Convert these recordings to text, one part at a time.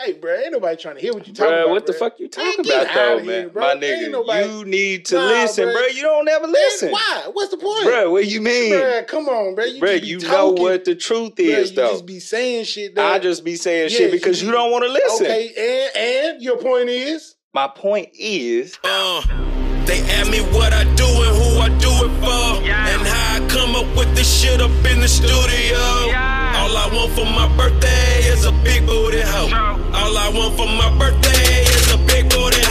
Hey, bro, ain't nobody trying to hear what you talking Bruh, about. what the bruh. fuck you talking get about outta though, here, man? bro. My nigga, nobody- you need to Nah, listen, bruh. bro. You don't ever Man, listen. why? What's the point? Bruh, what you mean? Bruh, come on, bro. You, Bruh, just be you know what the truth Bruh, is, you though. just be saying shit. Though. I just be saying Yeah, shit because you you, don't want to listen. Okay, and and your point is, My point is, Uh, they ask me what I do and who I do it for, and how I come up with this shit up in the studio. All I want for my birthday is a big booty hoe. All I want for my birthday is a big booty.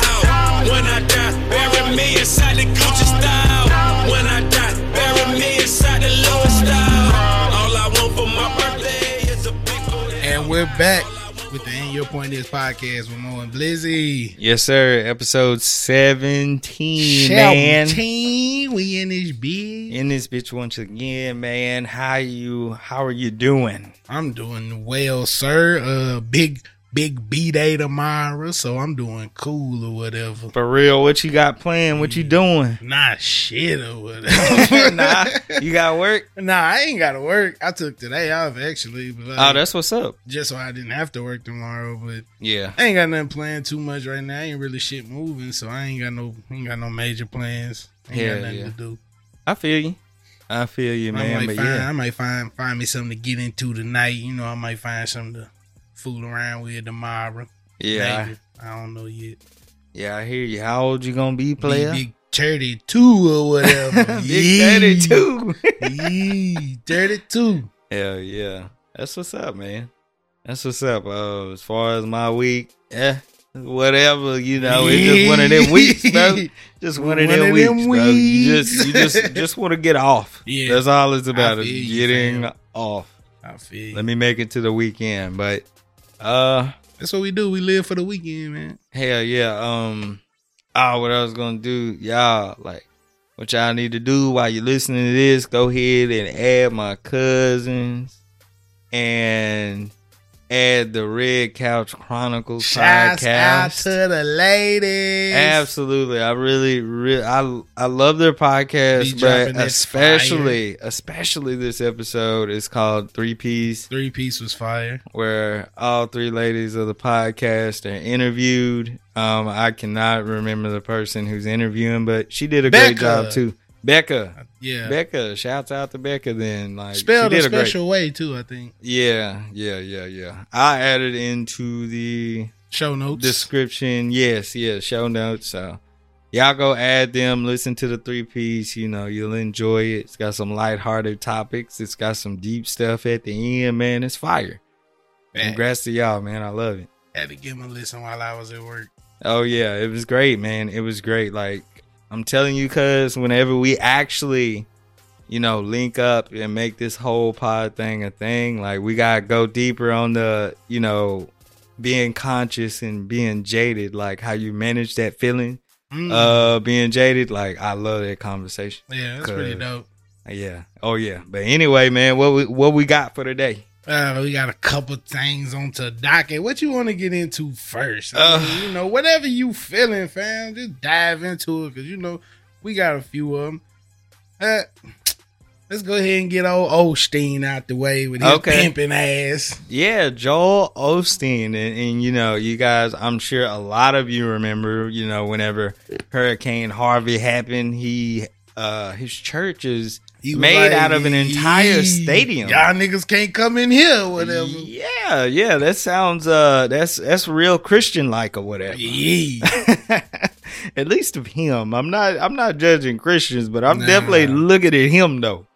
When I die, bury me inside the Gucci style. When I die, bury me inside the Louis style. All I want for my birthday is a big booty And we're back with the And Your Point Is podcast with Mo and Blizzy. yes, sir. Episode seventeen, man. Seventeen, we in this bitch. In this bitch once again, man. How you? How are you doing? I'm doing well, sir. Uh, big, big B day tomorrow, so I'm doing cool or whatever. For real, what you got planned? What you doing? Nah, shit or whatever. nah, you got work. Nah, I ain't got to work. I took today off actually, but like, Oh, that's what's up. just so I didn't have to work tomorrow. But Yeah. I ain't got nothing planned too much right now. ain't really shit moving, so I ain't got no ain't got no major plans. Ain't Hell got nothing yeah. to do. I feel you. I feel you, I man. might But find yeah, I might find find me something to get into tonight. You know, I might find something to fool around with tomorrow. yeah, Maybe. I don't know yet. yeah. I hear you. How old you gonna be, Big, player? big 32 or whatever. Big thirty-two. Yee, 32. Hell yeah. That's what's up, man. That's what's up. Uh, as far as my week, eh, whatever. You know, it's just one of them weeks, bro. Just one, of them of weeks, them bro. You just, you just, just want to get off. Yeah. that's all it's about. Is feel you, getting off. I feel you. Let me make it to the weekend, but uh, That's what we do. We live for the weekend, man. hell yeah. Um, oh, what I was gonna do, y'all like. What y'all need to do while you're listening to this, go ahead and add my cousins and add the Red Couch Chronicles Shouts out podcast. to the ladies. Absolutely, I really, really, I, I love their podcast, but especially, especially this episode is called Three Piece, Three piece was fire. where all three ladies of the podcast are interviewed. Um, I cannot remember the person who's interviewing, but she did a great job too. Becca, Yeah. Becca, shouts out to Becca. Then, like, Spelled she a did a great. special way, too, I think. Yeah, yeah, yeah, yeah. I added into the Show notes. description. Yes, yes, show notes. So y'all go add them, listen to the three piece. You know, you'll enjoy it. It's got some lighthearted topics. It's got some deep stuff at the end, man. It's fire. Man, Congrats to y'all, man. I love it. had to give him a listen while I was at work. Oh yeah, it was great, man. It was great. Like I'm telling you, cuz whenever we actually, you know, link up and make this whole pod thing a thing, like we gotta go deeper on the, you know, being conscious and being jaded, like how you manage that feeling Mm. uh being jaded. Like I love that conversation. yeah, that's pretty dope. Yeah. Oh yeah. But anyway, man, what we what we got for today? Uh, we got a couple things on to docket. What you want to get into first? I mean, you know, whatever you feeling, fam, just dive into it because you know we got a few of them. Uh, let's go ahead and get old Osteen out the way with his Okay. pimping ass. Yeah, Joel Osteen, and, and you know, you guys, I'm sure a lot of you remember, you know, whenever Hurricane Harvey happened, he, uh, his church is He made like, out of an entire "Yee, stadium. Y'all niggas can't come in here, or whatever. Yeah, yeah, that sounds, uh, that's that's real Christian like or whatever. Yeah. At least of him, I'm not, I'm not judging Christians, but I'm Nah. definitely looking at him though.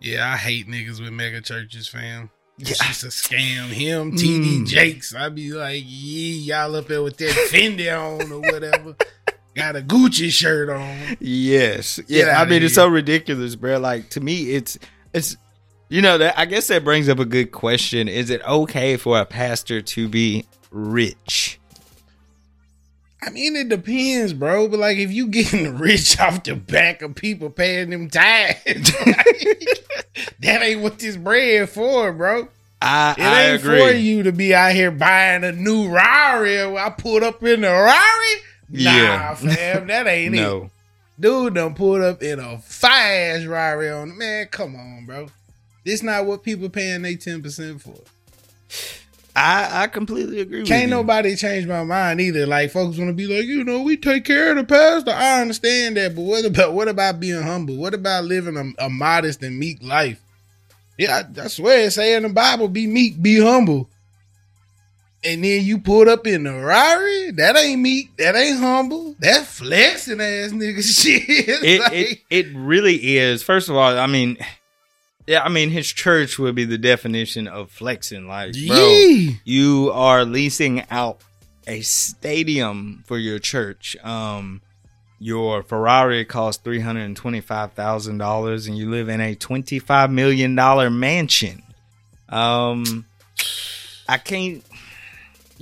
Yeah, I hate niggas with mega churches, fam. It's Yeah. just a scam. Him, TD Mm. Jakes. I'd be like, yeah, y'all up there with that Fendi on or whatever. Got a Gucci shirt on. Yes. Yeah. I mean, it's so ridiculous, bro. Like to me, it's it's you know that I guess that brings up a good question. Is it okay for a pastor to be rich? I mean, it depends, bro. But like, if you getting rich off the back of people paying them tithes, like, that ain't what this bread for, bro. I It I ain't agree. for you to be out here buying a new Rari. I pulled up in the Rari. Nah, Yeah. fam, that ain't it. No. Dude done pulled up in a fast Rari on man. Come on, bro. This not what people paying they ten percent for. I I completely agree. with Can't nobody change my mind either. Like folks want to be like, you know, we take care of the pastor. I understand that, but what about what about being humble? What about living a, a modest and meek life? Yeah, I, I swear it say in the Bible, be meek, be humble. And then you pulled up in the Rari. That ain't meek. That ain't humble. That flexing ass nigga shit. it, Like, it it really is. First of all, I mean, yeah, I mean his church would be the definition of flexing. Like, bro, you are leasing out a stadium for your church. Um, your Ferrari costs three hundred and twenty five thousand dollars, and you live in a twenty five million dollar mansion. Um, I can't.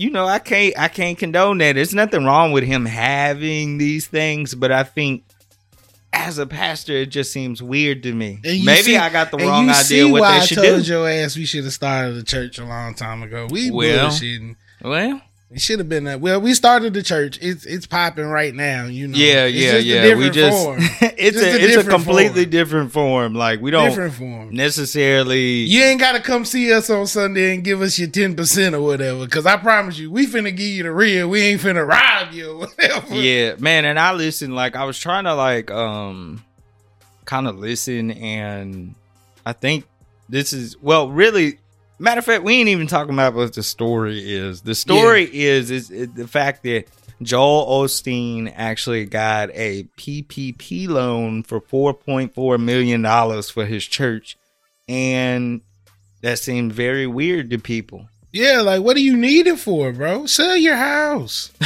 You know, I can't. I can't condone that. There's nothing wrong with him having these things, but I think as a pastor, it just seems weird to me. Maybe see- I got the wrong you idea what why they I should told do. your ass we should have started the church a long time ago. We Well, bullshitting. Well, It should have been that. Well, we started the church. It's it's popping right now. You know. yeah, It's yeah, yeah. We just it's Just a, a it's a completely form. different form. Like we don't different form. necessarily. You ain't got to come see us on Sunday and give us your ten percent or whatever. Because I promise you, we finna give you the real. We ain't finna rob you or whatever. Yeah, man, and I listen like I was trying to like um kind of listen and I think this is well really matter of fact we ain't even talking about what the story is. The story is is is the fact that Joel Osteen actually got a PPP loan for 4.4 million dollars for his church and that seemed very weird to people. Yeah, like what do you need it for, bro? Sell your house.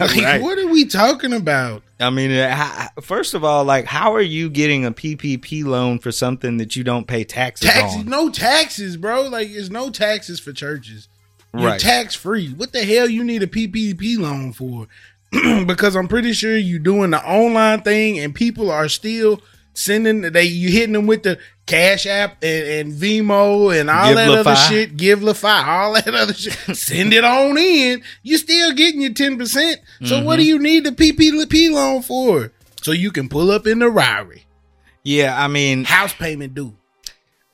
Like, Right. what are we talking about? I mean, uh, first of all, like, how are you getting a PPP loan for something that you don't pay taxes Taxes, on? no taxes, bro. Like there's no taxes for churches. You're Right. tax free. What the hell you need a PPP loan for? because I'm pretty sure you're doing the online thing and people are still sending they you hitting them with the Cash App and, and Venmo and all Give that other shit. Give LaFi, all that other shit. Send it on in. You're still getting your 10%. So what Mm-hmm. do you need the PPP loan for? So you can pull up in the Rari. Yeah, I mean, House payment due.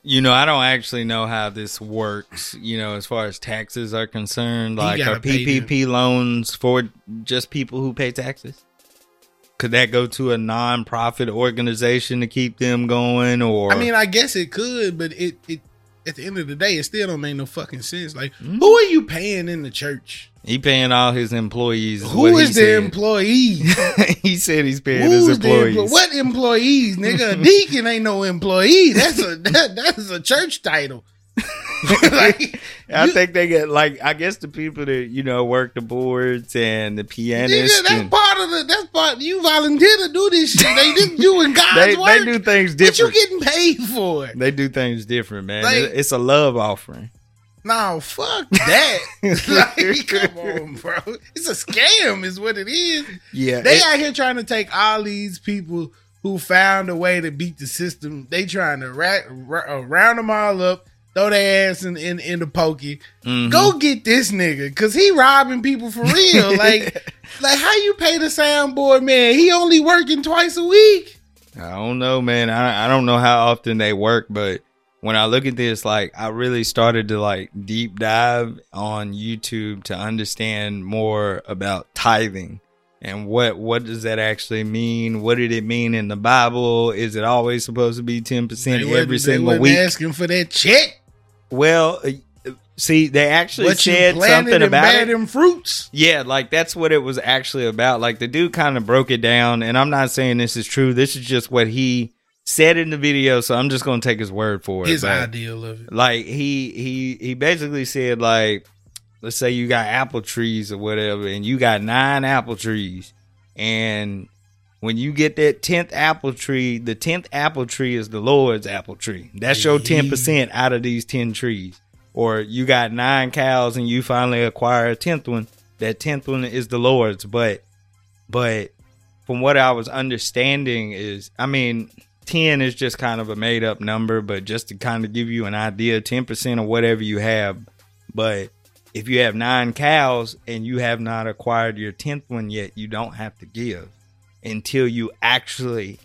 you know, I don't actually know how this works, you know, as far as taxes are concerned. Like, are. PPP loans for just people who pay taxes? Could that go to a non-profit organization to keep them going or I mean, I guess it could, but it it at the end of the day, it still don't make no fucking sense. Like, Mm. who are you paying in the church? he paying all his employees Who what is the said. employee? he said he's paying his Who's the employees. employee? What employees, nigga? A deacon ain't no employee. That's a that, that is a church title. like, I you- think they get like I guess the people that you know work the boards and the pianists. that's and part of the. That's part. You volunteer to do this shit. They just doing God's they work. they do things what you different. getting paid for? it. they do things different, man. Like- It- it's a love offering. No, fuck that. like, come on, bro. It's a scam, is what it is. Yeah, They it- out here trying to take all these people who found a way to beat the system. They trying to uh, round them all up, throw their ass in in, in the pokey. Mhm. Go get this nigga, cause he robbing people for real. like, like how you pay the soundboard man? He only working twice a week. I don't know, man. I I don't know how often they work, but when I look at this, like I really started to like deep dive on YouTube to understand more about tithing and what what does that actually mean? What did it mean in the Bible? Is it always supposed to be ten percent every single week? asking for that check. Well, uh, see, they actually What said something about bad it. them fruits. Yeah, like that's what it was actually about. Like the dude kind of broke it down, and I'm not saying this is true. This is just what he said in the video, so I'm just gonna take his word for it. His but, ideal of it. Like he he he basically said like, let's say you got apple trees or whatever, and you got nine apple trees, and when you get that tenth apple tree, the tenth apple tree is the Lord's apple tree. That's your ten percent out of these ten trees. Or you got nine cows and you finally acquire a tenth one. That tenth one is the Lord's. But but from what I was understanding is I mean, ten is just kind of a made up number, but just to kind of give you an idea, ten percent of whatever you have. But if you have nine cows and you have not acquired your tenth one yet, you don't have to give until you actually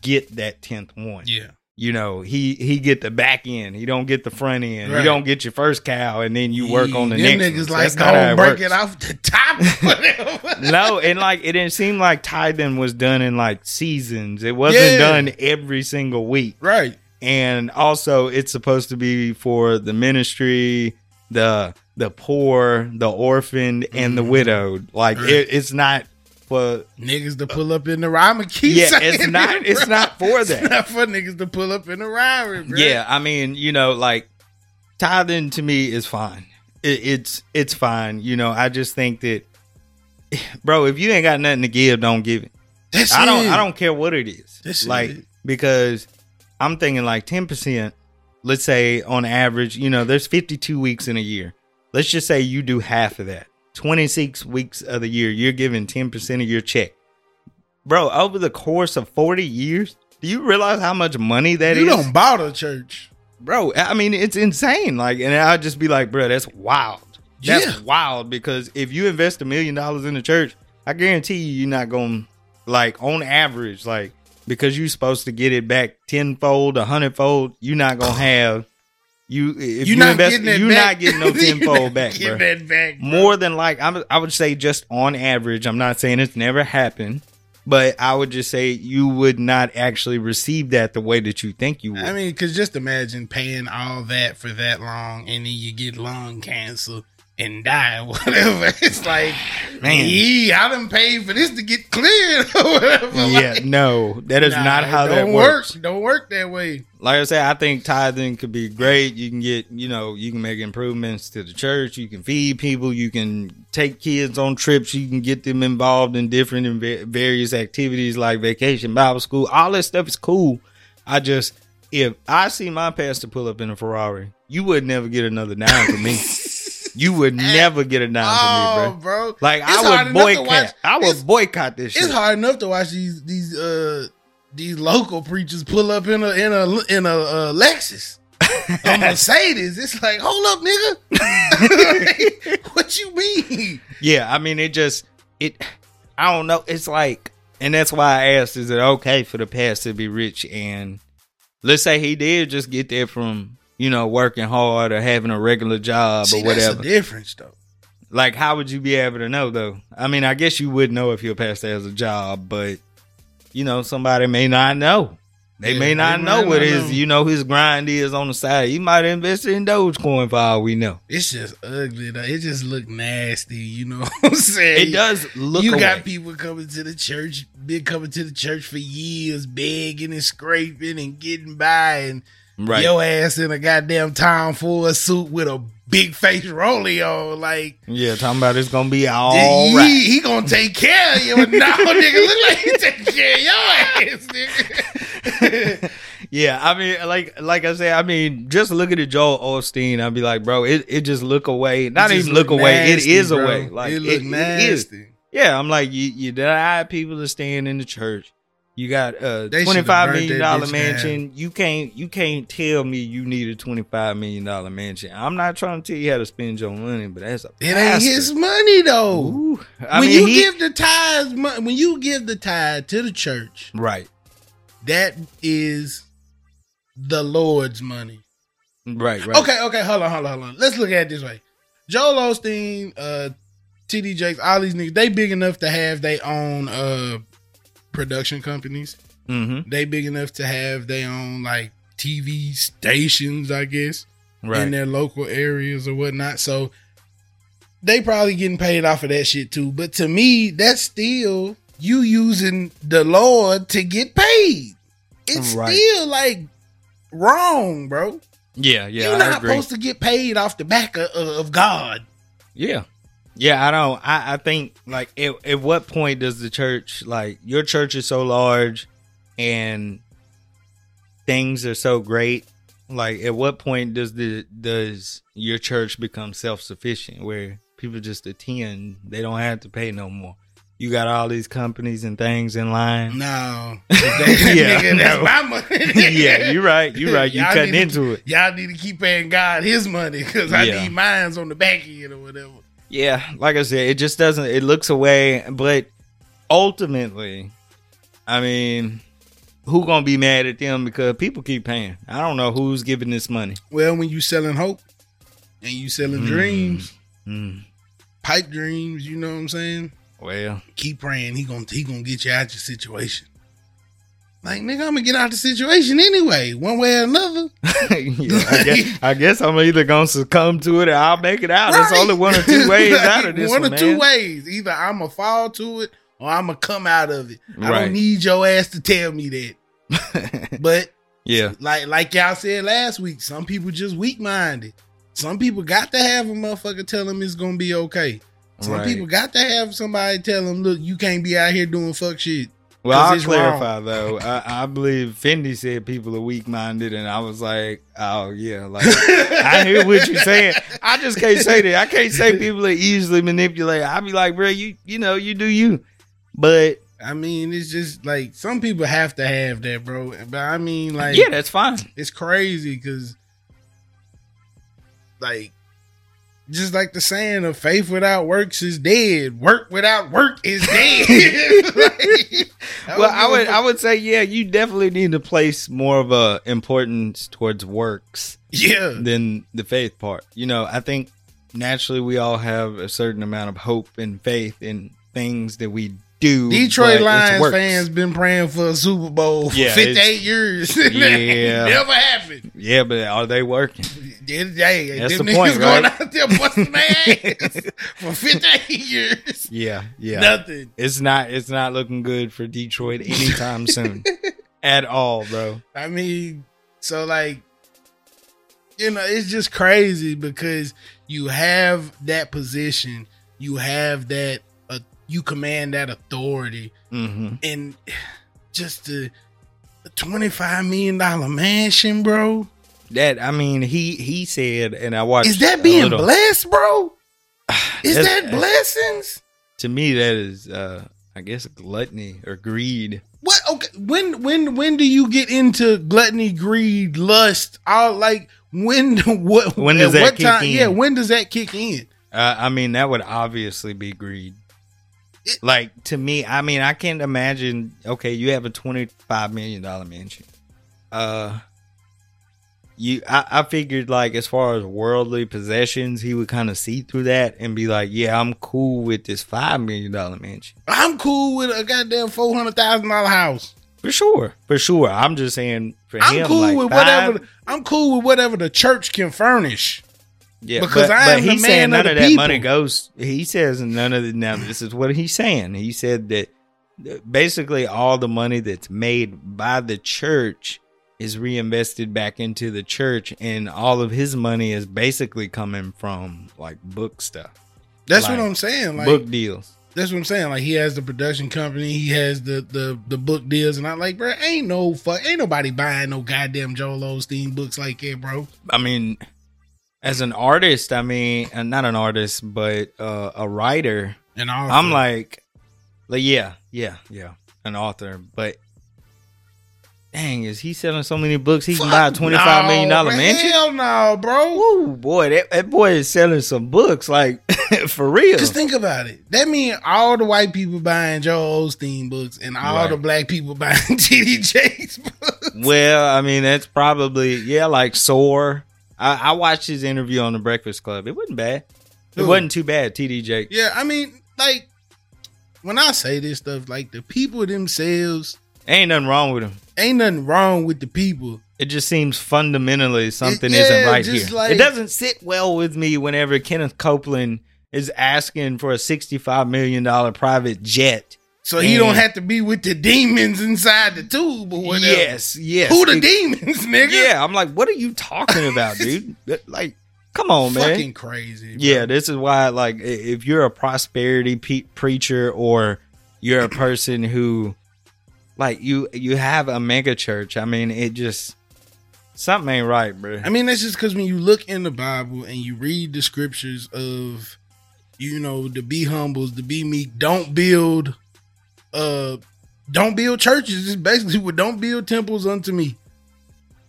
get that tenth one. Yeah. you know, he he get the back end. He don't get the front end. Right. You don't get your first cow and then you work on the Them next. niggas one. like That's not how it break it off the top. No, and like it didn't seem like tithing was done in like seasons. It wasn't Yeah. done every single week. right. And also it's supposed to be for the ministry, the the poor, the orphaned, and the widowed. Like Mm-hmm. Right. it, it's not for Niggas to pull up in the rhyme and keep Yeah, it's not- it, it's not for that It's not for niggas to pull up in the rhyme, bro. Yeah, I mean, you know, like tithing to me is fine. It, it's it's fine. You know, I just think that, bro, if you ain't got nothing to give, don't give it. That's I don't it. I don't care what it is. That's like because I'm thinking like ten percent. Let's say on average, you know, there's 52 weeks in a year. Let's just say you do half of that. 26 weeks of the year, you're giving 10% of your check. Bro, over the course of 40 years, do you realize how much money that is? You don't bow to church. bro i mean it's insane like and i'd just be like bro that's wild that's Yeah. wild because if you invest a million dollars in the church i guarantee you you're not going to like on average like because you're supposed to get it back tenfold a hundredfold you're not going to have you if You're you not invest getting that you're back. not getting no tenfold back bro back, bro. more than like I'm, I would say just on average. I'm not saying it's never happened, but I would just say you would not actually receive that the way that you think you would. I mean, cause just imagine paying all that for that long, and then you get lung cancer and die, whatever. It's like, Man. yeah, I done paid for this to get cleared, or whatever. yeah, Like, no, that is nah, not how that works. work. Don't work that way. Like I said, I think tithing could be great. You can get, you know, you can make improvements to the church. You can feed people. You can take kids on trips. You can get them involved in different and various activities like vacation, Bible school. All that stuff is cool. I just, if I see my pastor pull up in a Ferrari, you would never get another dime from me. you would never get a dime Oh, from me, bro. bro. Like It's I would boycott. watch- I would boycott this shit. It's hard enough to watch these these uh these local preachers pull up in a in a in a uh, Lexus. A Mercedes. It's like, hold up, nigga. what you mean? Yeah, I mean it just it I don't know. It's like and that's why I asked, is it okay for the pastor to be rich and let's say he did just get there from, you know, working hard or having a regular job See, or that's whatever. the difference, though. like how would you be able to know though? I mean, I guess you would know if your pastor has a job, but you know, somebody may not know. They Yeah, may not might know what his, know. you know, his grind is on the side. He might invest in Dogecoin for all we know. It's just ugly. Though. It just look nasty. You know what I'm saying? It does look you away. got people coming to the church, been coming to the church for years, begging and scraping and getting by, and right. your ass in a goddamn Tom Ford suit with a big face rollie on, like. Yeah, talking about it's gonna be all he, right. he gonna take care of you. No, nigga, look like he taking care of your ass, nigga. Yeah, I mean, like like I said, I mean, just look at Joel Osteen, I'd be like, bro, it, it just look away. Not even look, look away. nasty, it is bro. away. Like it look it- it is. nasty. Yeah, I'm like, you you deny people to stand in the church. You got a They twenty should've five burnt million dollar mansion. You can't you can't tell me you need a twenty five million dollar mansion. I'm not trying to tell you how to spend your money, but that's a It ain't his money though. Ooh. When mean, you he- give the tithes, when you give the tithe to the church, right, that is the Lord's money. right, right. Okay, okay, hold on, hold on, hold on. Let's look at it this way. Joel Osteen, uh, TD Jakes, all these niggas, they big enough to have their own uh production companies. Mm-hmm. They big enough to have their own like TV stations, I guess, right. in their local areas or whatnot. So they probably getting paid off of that shit too. But to me, that's still you using the Lord to get paid. It's Right. still like wrong, bro. Yeah, yeah. You're I not supposed to get paid off the back of, of God. Yeah. Yeah, I don't I, I think like at, at what point does the church like your church is so large and things are so great like at what point does the does your church become self-sufficient where people just attend they don't have to pay no more you got all these companies and things in line No, Yeah, nigga, that's no. my money. yeah you're right you're right you Y'all cutting need into it Y'all need to keep paying God His money because I Yeah. need mines on the back end or whatever. Yeah, like I said, it just doesn't. It looks away, but ultimately, I mean, who gonna be mad at them because people keep paying. I don't know who's giving this money. Well, when you selling hope and you selling dreams, Mm, pipe dreams, you know what I'm saying? well, Keep praying. He gonna he gonna get you out your situation. Like nigga, I'm gonna get out the situation anyway, one way or another. yeah, I, guess, I guess I'm either gonna succumb to it or I'll make it out. There's Right. only one or two ways Like, out of this One one, or two ways. Either I'm gonna fall to it or I'm gonna come out of it. I Right. don't need your ass to tell me that. But yeah, like like y'all said last week, some people just weak minded. Some people got to have a motherfucker tell them it's gonna be okay. Some Right. people got to have somebody tell them, look, you can't be out here doing fuck shit. Well, I'll clarify though. I, I believe Fendi said people are weak minded, and I was like, oh yeah, like I hear what you're saying. I just can't say that. I can't say people are easily manipulated. I'd be like, bro, you you know, you do you. But I mean, it's just like some people have to have that, bro. But I mean, like, yeah, that's fine. it's crazy because, like, just like the saying of faith without works is dead. Work without work is dead. Like, Well, I would I would say yeah, you definitely need to place more of a importance towards works yeah. than the faith part. You know, I think naturally we all have a certain amount of hope and faith in things that we do. Detroit Lions fans been praying for a Super Bowl for Yeah, 58 years. Yeah. Never happened. Yeah, but are they working? Hey, That's them the point, niggas going out there busting their ass for 58 years. Yeah, yeah. Nothing. It's not it's not looking good for Detroit anytime soon. At all, bro. I mean, so like, you know, it's just crazy because you have that position, you have that, you command that authority, hmm and just the twenty-five million dollar mansion, bro. That I mean, he he said, and I watched. Is that being little- blessed, bro? Is that blessings? To me, that is, uh I guess, gluttony or greed. What? Okay. When when when do you get into gluttony, greed, lust? All like when? What? When does that what kick time? in? Yeah. When does that kick in? Uh, I mean, that would obviously be greed. It- like to me, I mean, I can't imagine. Okay, you have a twenty-five million dollar mansion. Uh, you, I, I figured like as far as worldly possessions, he would kind of see through that and be like, "Yeah, I'm cool with this five million dollar mansion I'm cool with a goddamn four hundred thousand dollar house. for sure, for sure." I'm just saying for I'm him, cool like, with five- whatever. I'm cool with whatever the church can furnish. Yeah, Because but, I but am the he's man saying none of that people. money goes. He says none of the. Now this is what he's saying. He said that basically all the money that's made by the church is reinvested back into the church, and all of his money is basically coming from like book stuff, That's Like, what I'm saying. Like book deals. that's what I'm saying. Like he has the production company, he has the the the book deals, and I'm like, bro, ain't no fuck, ain't nobody buying no goddamn Joel Osteen books like that, bro. I mean, as an artist, I mean, uh, not an artist, but uh, a writer. And I'm like, like yeah, yeah, yeah, an author, but dang, is he selling so many books? He can buy a twenty five million dollar mansion. Hell no, bro. Woo, boy, that, that boy is selling some books, like for real. Just think about it. That means all the white people buying Joel Osteen books and all Right. the black people buying TD Jakes books. well, I mean, that's probably yeah, like sore. I, I watched his interview on the Breakfast Club. It wasn't bad. It wasn't too bad. TD Jake. Yeah, I mean, like when I say this stuff, like the people themselves, Ain't nothing wrong with them. ain't nothing wrong with the people. It just seems fundamentally something yeah, isn't right here. like- it doesn't sit well with me whenever Kenneth Copeland is asking for a sixty-five million dollar private jet. So he And- don't have to be with the demons inside the tube or whatever. Yes, yes. Who the It- demons, nigga? Yeah, I'm like, what are you talking about, dude? Like, come on, man. Fucking crazy. bro. Yeah, this is why, like, if you're a prosperity pe- preacher or you're a person who, like, you you have a mega church. I mean, it just something ain't right, bro. I mean, that's just because when you look in the Bible and you read the scriptures of, you know, to be humbles, to be meek, don't build, uh, don't build churches. It's basically what don't build temples unto me.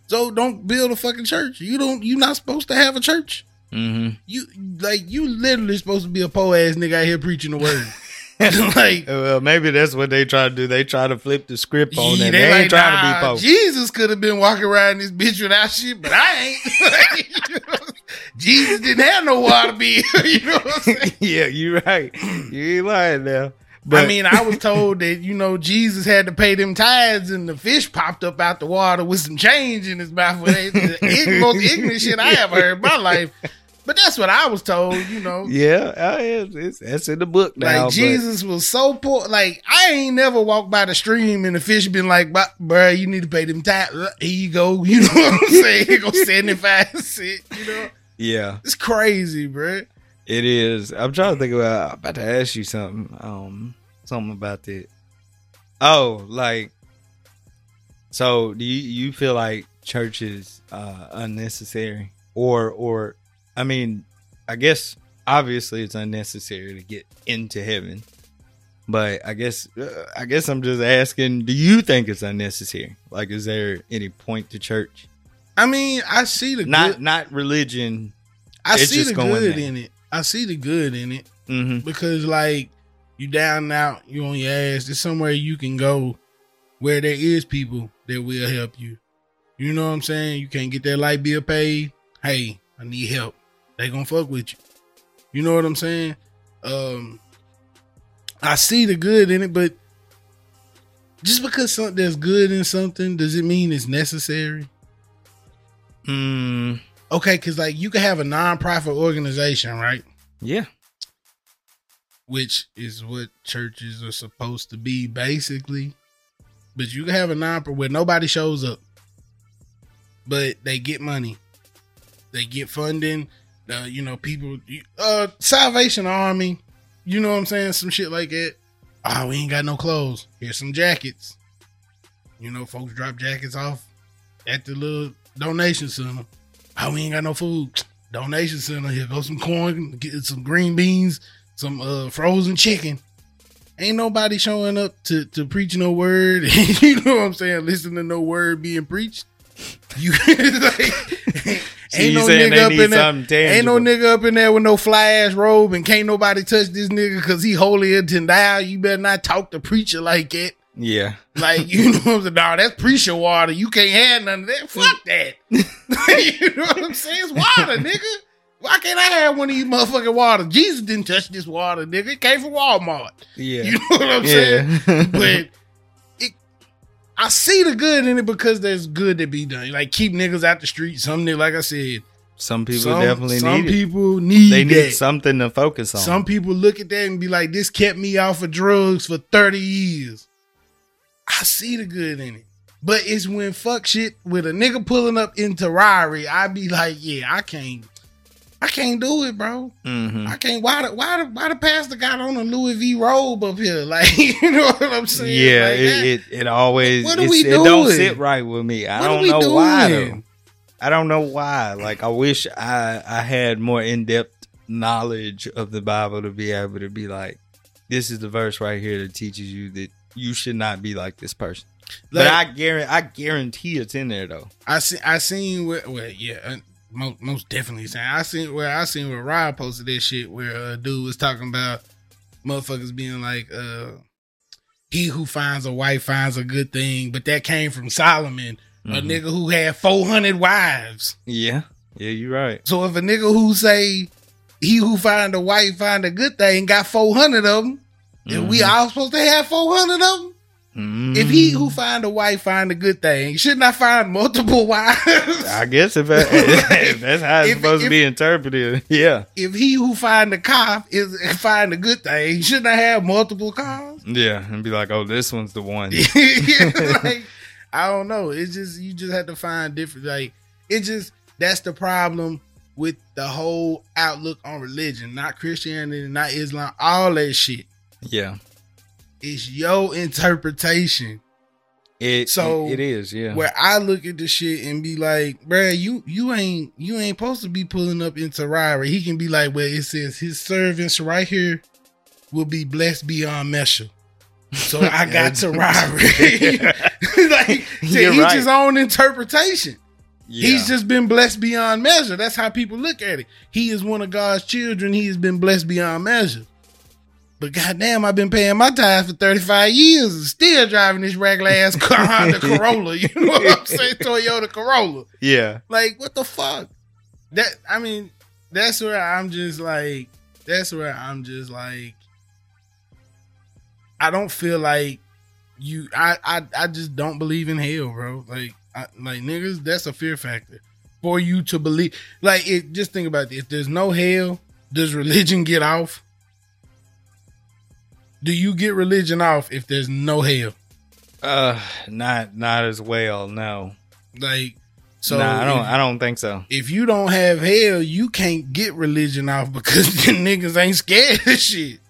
So don't build a fucking church. You don't. You're not supposed to have a church. hmm You like you literally supposed to be a po ass nigga out here preaching the word. like well, maybe that's what they try to do. They try to flip the script on Yeah, that. They, ain't trying to be post. Jesus could have been walking around this bitch without shit, but I ain't. Jesus didn't have no water bill. you know what I'm saying? yeah, you're right. You ain't lying now. But I mean, I was told that you know Jesus had to pay them tithes, and the fish popped up out the water with some change in his mouth. It's the most ignorant shit I ever heard in my life. But that's what I was told. You know, yeah, uh, it's, that's in the book now. like Jesus was so poor. Like I ain't never walked by the stream and the fish been like, "But, bruh, you need to pay them tithes. Here you go. You know what I'm saying? Here go seventy five cent. You know, yeah, it's crazy, bruh. It is. I'm trying to think about. I'm about to ask you something. Um, something about that. Oh, like, so do you you feel like church is uh, unnecessary, or or I mean, I guess obviously it's unnecessary to get into heaven. But I guess uh, I guess I'm just asking, do you think it's unnecessary? Like is there any point to church? I mean, I see the Not good. not religion. I it's see the good in it. I see the good in it. hmm because like you down and out, you on your ass. There's somewhere you can go where there is people that will help you. You know what I'm saying? You can't get that light bill paid. Hey, I need help. They gonna fuck with you. You know what I'm saying? Um, I see the good in it, but just because something there's good in something, does it mean it's necessary? Mm, Okay, because like you can have a nonprofit organization, right? yeah. which is what churches are supposed to be basically. But you can have a non where nobody shows up, but they get money, they get funding. Uh, you know, people, uh, Salvation Army, you know what I'm saying, some shit like that. Oh, we ain't got no clothes. Here's some jackets. You know, folks drop jackets off at the little donation center. Oh, we ain't got no food. Donation center. Here go some corn, get some green beans, some uh frozen chicken. Ain't nobody showing up to to preach no word. you know what I'm saying? Listen to no word being preached. You like, So ain't no nigga up in there. Ain't no nigga up in there with no fly ass robe and can't nobody touch this nigga because he holier than thou. You better not talk to preacher like that. Yeah. Like you know what I'm saying? Nah, that's preacher water. You can't have none of that. Fuck that. you know what I'm saying? It's water, nigga. Why can't I have one of these motherfucking water? Jesus didn't touch this water, nigga. It came from Walmart. Yeah. You know what I'm saying? But it, I see the good in it because there's good to be done. Like keep niggas out the street. Some nigga, like I said, some people some, definitely some need it. people need They need that. something to focus on. Some people look at that and be like, "This kept me off of drugs for thirty years." I see the good in it, but it's when fuck shit with a nigga pulling up into Rari, I be like, "Yeah, I can't, I can't do it, bro. Mhm. I can't. Why the why the why the pastor got on a Louis V robe up here? Like, you know what I'm saying? Yeah, Like, it, it it always What we it don't sit right with me. I What don't know why though. I don't know why. Like I wish I I had more in depth knowledge of the Bible to be able to be like, this is the verse right here that teaches you that you should not be like this person. but I guarantee I guarantee it's in there though. I see. I seen where. Well, yeah, uh, most, most definitely saying. I seen where I seen where Rod posted that shit where a dude was talking about motherfuckers being like, uh, "He who finds a wife finds a good thing," but that came from Solomon, a Mhm. nigga who had four hundred wives. Yeah. Yeah, you're right. So if a nigga who say he who find a wife find a good thing got four hundred of them, and we all supposed to have four hundred of them. Mhm. If he who find a wife find a good thing, shouldn't I find multiple wives? I guess if, I, if that's how it's If- supposed if- to be interpreted, yeah, if he who find the car is find a good thing, shouldn't I have multiple cars? yeah, and be like, oh, this one's the one. like, I don't know. It's just you just have to find different. Like it just that's the problem with the whole outlook on religion, not Christianity, not Islam, all that shit. Yeah, It's your interpretation. it So, it is. Yeah, Where I look at the shit and be like, bruh, you you ain't you ain't supposed to be pulling up into Rari. He can be like, well, it says his servants right here will be blessed beyond measure. So I got to Rari. like You're he's right. his own interpretation. yeah. He's just been blessed beyond measure. That's how people look at it. He is one of God's children. He has been blessed beyond measure. But goddamn, I've been paying my tithes for 35 years and still driving this regular ass car, Honda Corolla. You know what I'm saying? Toyota Corolla. Yeah. Like, what the fuck? That I mean, that's where I'm just like, that's where I'm just like, I don't feel like you. I I, I just don't believe in hell, bro. Like, I, like niggas, that's a fear factor for you to believe. Like, it. Just think about it. If there's no hell, does religion get off? Do you get religion off if there's no hell? Uh, not not as well. No. Like, So nah, I don't. if- I don't think so. if you don't have hell, you can't get religion off because the niggas ain't scared of shit.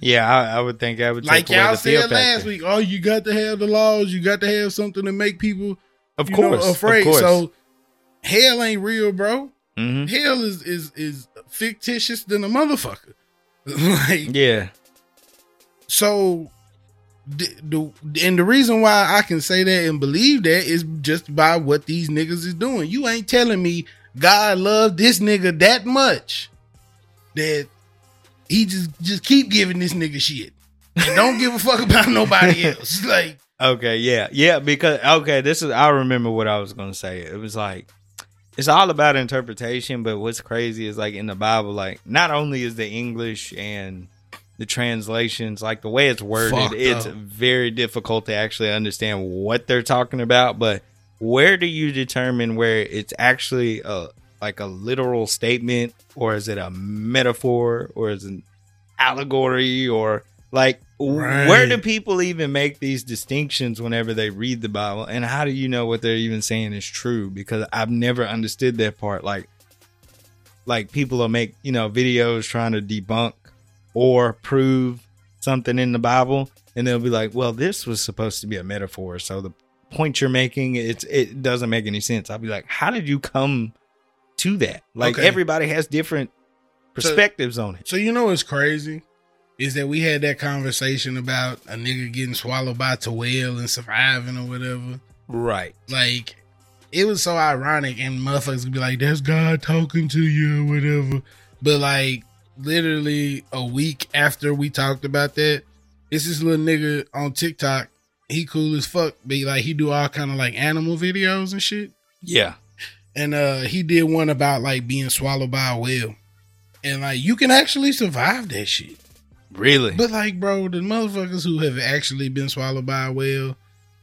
Yeah, I, I would think I would Like y'all the said last week, oh, you got to have the laws, you got to have something to make people Of you know, course, afraid. Of course. So hell ain't real, bro. hmm Hell is is is fictitious than a motherfucker. like Yeah. So the, the and the reason why I can say that and believe that is just by what these niggas is doing. You ain't telling me God loved this nigga that much that he just just keep giving this nigga shit and don't give a fuck about nobody else. Like Okay, yeah, yeah. Because okay, this is I remember what I was gonna say. It was like it's all about interpretation, but what's crazy is like in the Bible, like not only is the English and the translations, like the way it's worded, Fucked it's up. very difficult to actually understand what they're talking about. But where do you determine where it's actually a like a literal statement, or is it a metaphor, or is it an allegory, or like Right. where do people even make these distinctions whenever they read the Bible? And how do you know what they're even saying is true? Because I've never understood that part. Like, like people will make you know videos trying to debunk or prove something in the Bible, and they'll be like, "Well, this was supposed to be a metaphor, so the point you're making it's it doesn't make any sense." I'll be like, "How did you come to that?" Like Okay. everybody has different perspectives on it. so you know what's crazy is that we had that conversation about a nigga getting swallowed by a whale and surviving or whatever. Right. like it was so ironic and motherfuckers would be like that's god talking to you or whatever but like literally a week after we talked about that it's this little nigga on tiktok he cool as fuck but like he do all kind of like animal videos and shit Yeah. and uh he did one about like being swallowed by a whale and like you can actually survive that shit Really? but like, bro, the motherfuckers who have actually been swallowed by a whale,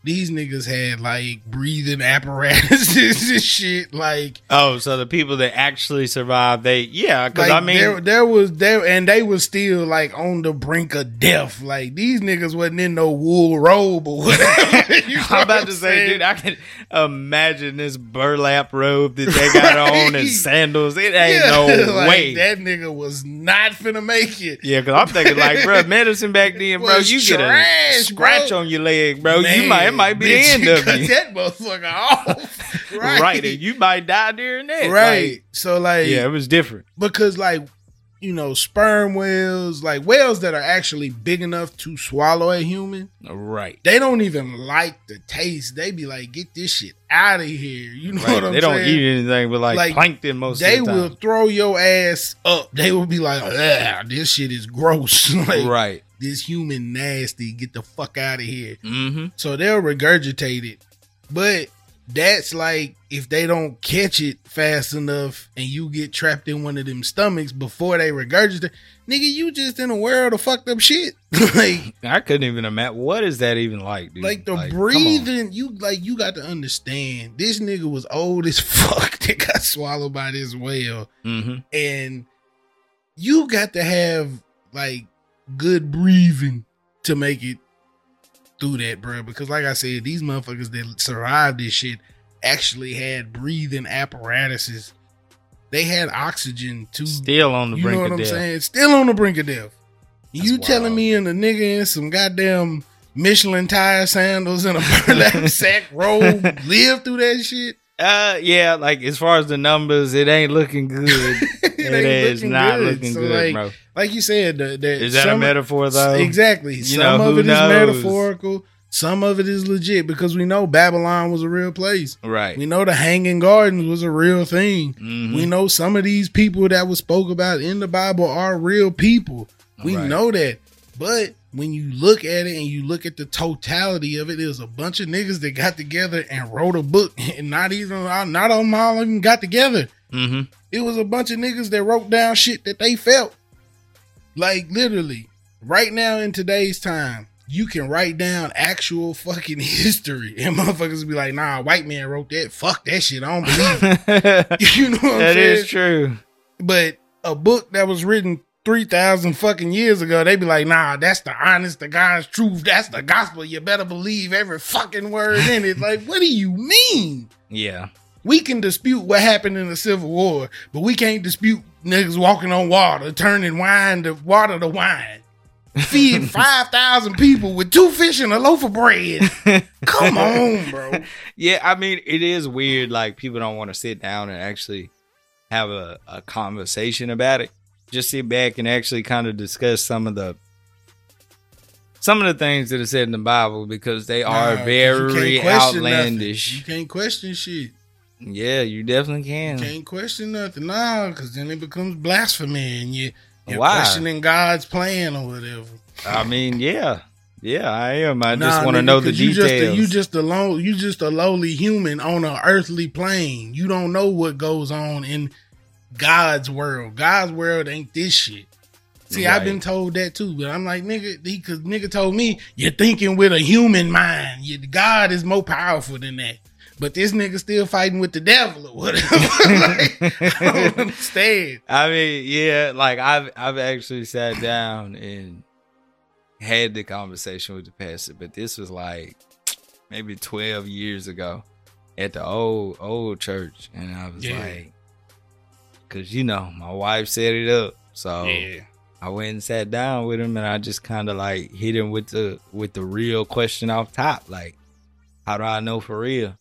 these niggas had like breathing apparatuses and shit. Like, oh, so the people that actually survived, they yeah, because like I mean, there, there was there, and they were still like on the brink of death. Like these niggas wasn't in no wool robe or whatever. You know I'm about to say, dude, I can imagine this burlap robe that they got on and sandals. It ain't Yeah, no like, way. that nigga was not finna make it. yeah, because I'm thinking like, bro, medicine back then, bro, you get a scratch bro. on your leg, bro. you might might be the end of you, That motherfucker off. Right. right? And you might die during that, right. Like, so like, yeah, it was different. because like you know sperm whales like whales that are actually big enough to swallow a human Right. they don't even like the taste they be like get this shit out of here you know Right. what i'm They don't eat anything but like, Like, plankton most they of the will throw your ass up they will be like "Ugh, this shit is gross like right. This human nasty get the fuck out of here Mm-hmm. so they'll regurgitate it but that's like if they don't catch it fast enough and you get trapped in one of them stomachs before they regurgitate, nigga, you just in a world of fucked up shit. like, I couldn't even imagine what is that even like, dude? like the on. breathing, you like you got to understand. This nigga was old as fuck that got swallowed by this whale, Mhm. and you got to have like good breathing to make it through that, bro. Because like I said, these motherfuckers that survived this shit actually had breathing apparatuses. They had oxygen to Still on the you brink know what of I'm death. saying? Still on the brink of death. That's you telling me and a nigga in some goddamn Michelin tire sandals and a burlap sack robe live through that shit? Uh, yeah, like as far as the numbers, it ain't looking good. It it ain't is looking not good. looking So, good, like, bro. Like you said, the, the, Is that a some- metaphor though? Exactly. You some know, of it is knows? metaphorical. Some of it is legit because we know Babylon was a real place. Right. We know the Hanging Gardens was a real thing. Mhm. We know some of these people that was spoke about in the Bible are real people. We Right. know that. But when you look at it and you look at the totality of it, it was a bunch of niggas that got together and wrote a book, and not even not all of them got together. Mm-hmm. It was a bunch of niggas that wrote down shit that they felt. Like literally, right now in today's time, you can write down actual fucking history, and motherfuckers be like, "Nah, white man wrote that. Fuck that shit. I don't believe." it. you know what I'm That saying? is true. But a book that was written three thousand fucking years ago, they'd be like, "Nah, that's the honest to God's truth. That's the gospel. You better believe every fucking word in it." Like, what do you mean? Yeah. We can dispute what happened in the Civil War, but we can't dispute niggas walking on water, turning wine to water to wine, feeding five thousand people with two fish and a loaf of bread. Come on, bro. Yeah, I mean, it is weird. Like people don't want to sit down and actually have a, a conversation about it. Just sit back and actually kind of discuss some of the some of the things that are said in the Bible because they Nah, are you very nothing. outlandish. You can't question shit. Yeah, you definitely can. You can't question nothing, nah, because then it becomes blasphemy and you, you're Why? questioning God's plan or whatever. I mean, yeah, yeah, I am. I Nah, just want to know the you details. Just a, you just a low, you just a lowly human on an earthly plane. You don't know what goes on in God's world. God's world ain't this shit. See, I've been told that too, but I'm like, nigga, he, cause nigga told me you're thinking with a human mind. God is more powerful than that. But this nigga still fighting with the devil or whatever. like, I don't understand. I mean, yeah, like I've I've actually sat down and had the conversation with the pastor, but this was like maybe twelve years ago at the old old church, and I was Yeah. like, because you know my wife set it up, so Yeah. I went and sat down with him, and I just kind of like hit him with the with the real question off top, like, how do I know for real?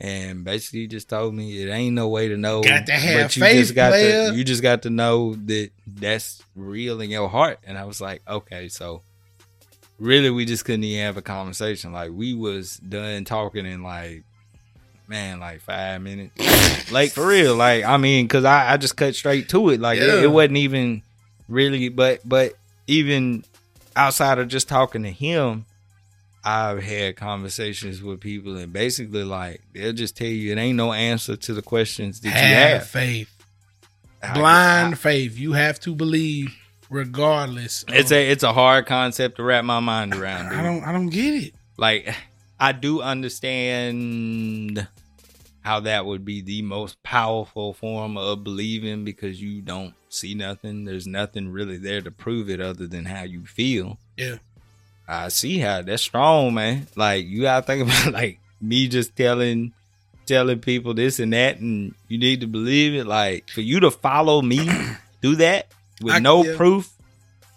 And basically, he just told me it ain't no way to know. Got to have but you faith, just got player. to you just got to know that that's real in your heart. And I was like, okay, so really, we just couldn't even have a conversation. Like we was done talking in like, man, like five minutes. like for real, like I mean, because I I just cut straight to it. Like it, it wasn't even really, but but even outside of just talking to him. I've had conversations with people and basically like they'll just tell you it ain't no answer to the questions that you Have have. faith. I- Blind faith. You have to believe regardless. It's of- a it's a hard concept to wrap my mind around. Dude. I don't I don't get it. like I do understand how that would be the most powerful form of believing because you don't see nothing. There's nothing really there to prove it other than how you feel. Yeah. I see how that's strong, man. Like you gotta think about like me just telling telling people this and that and you need to believe it. Like for you to follow me do that with I- no yeah. proof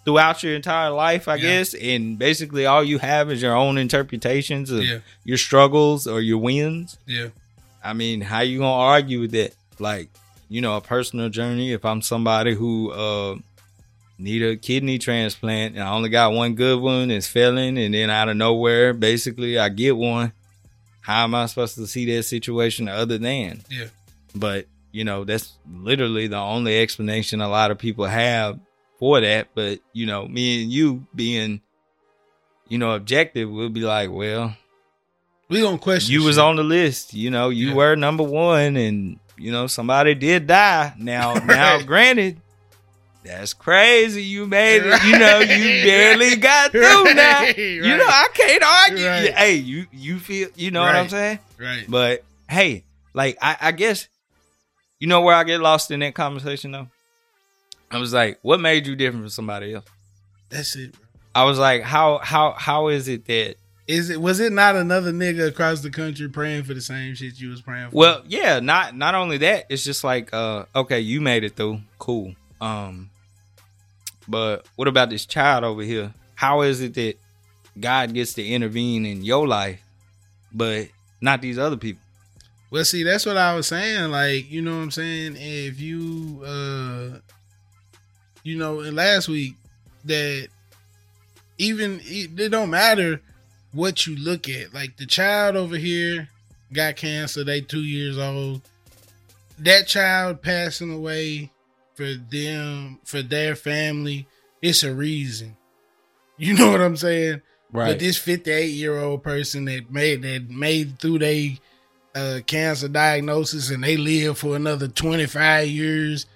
throughout your entire life, I Yeah. guess, and basically all you have is your own interpretations of Yeah. your struggles or your wins. Yeah. I mean, how you gonna argue with that? Like, you know, a personal journey. If I'm somebody who uh need a kidney transplant and I only got one good one, it's failing, and then out of nowhere, basically I get one. How am I supposed to see that situation other than? Yeah. But you know, that's literally the only explanation a lot of people have for that. But you know, me and you being, you know, objective, we'll be like, well, We don't question you was on the list. You know, you Yeah. were number one, and you know somebody did die. Now, now, granted, that's crazy. You made it. You know, you barely got through. Now, Right. you know, I can't argue. Right. Hey, you you feel. You know what I'm saying? right. But hey, like I, I guess, you know where I get lost in that conversation though. I was like, what made you different from somebody else? That's it. Bro. I was like, how how how is it that Is it was it not another nigga across the country praying for the same shit you was praying for? Well, yeah, not not only that, it's just like uh okay, you made it through. Cool. Um but what about this child over here? How is it that God gets to intervene in your life but not these other people? Well, see, that's what I was saying. Like, you know what I'm saying? If you, uh, you know, in last week, that even it, it don't matter what you look at. Like the child over here got cancer. They two years old. That child passing away for them for their family. It's a reason. You know what I'm saying? Right. But this 58 year old person that made that made through they uh, cancer diagnosis and they live for another 25 years,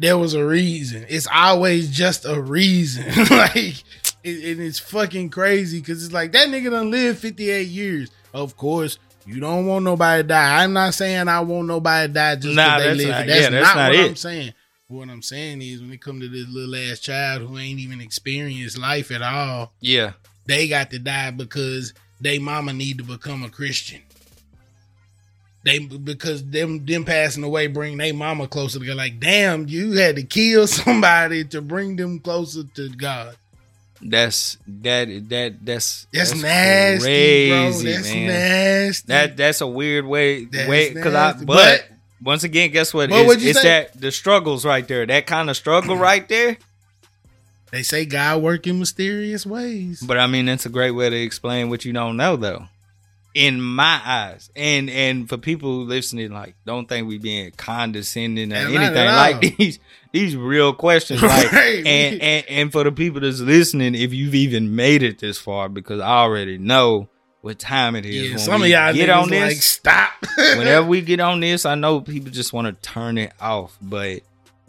there was a reason. It's always just a reason. like, it, and it's fucking crazy because it's like that nigga done lived 58 years. Of course, you don't want nobody to die. I'm not saying I want nobody to die just Nah, because they live. not- that's, yeah, that's not, not what it. I'm saying. What I'm saying is when it come to this little ass child who ain't even experienced life at all, yeah. they got to die because they mama need to become a Christian. They because them them passing away bring they mama closer to God. Like, damn, you had to kill somebody to bring them closer to God. That's that that that's That's, nasty, bro. That's man. nasty. That that's a weird way That's way because I but, But- once again, guess what? It's, it's that the struggles right there. That kind of struggle right there. they say God work in mysterious ways. But I mean, that's a great way to explain what you don't know, though. In my eyes, and and for people listening, like, don't think we being condescending or at anything. Like these these real questions, like, Right. and, and and for the people that's listening, if you've even made it this far, because I already know what time it is. yeah, when some of y'all get on this. like stop. whenever we get on this, I know people just want to turn it off, but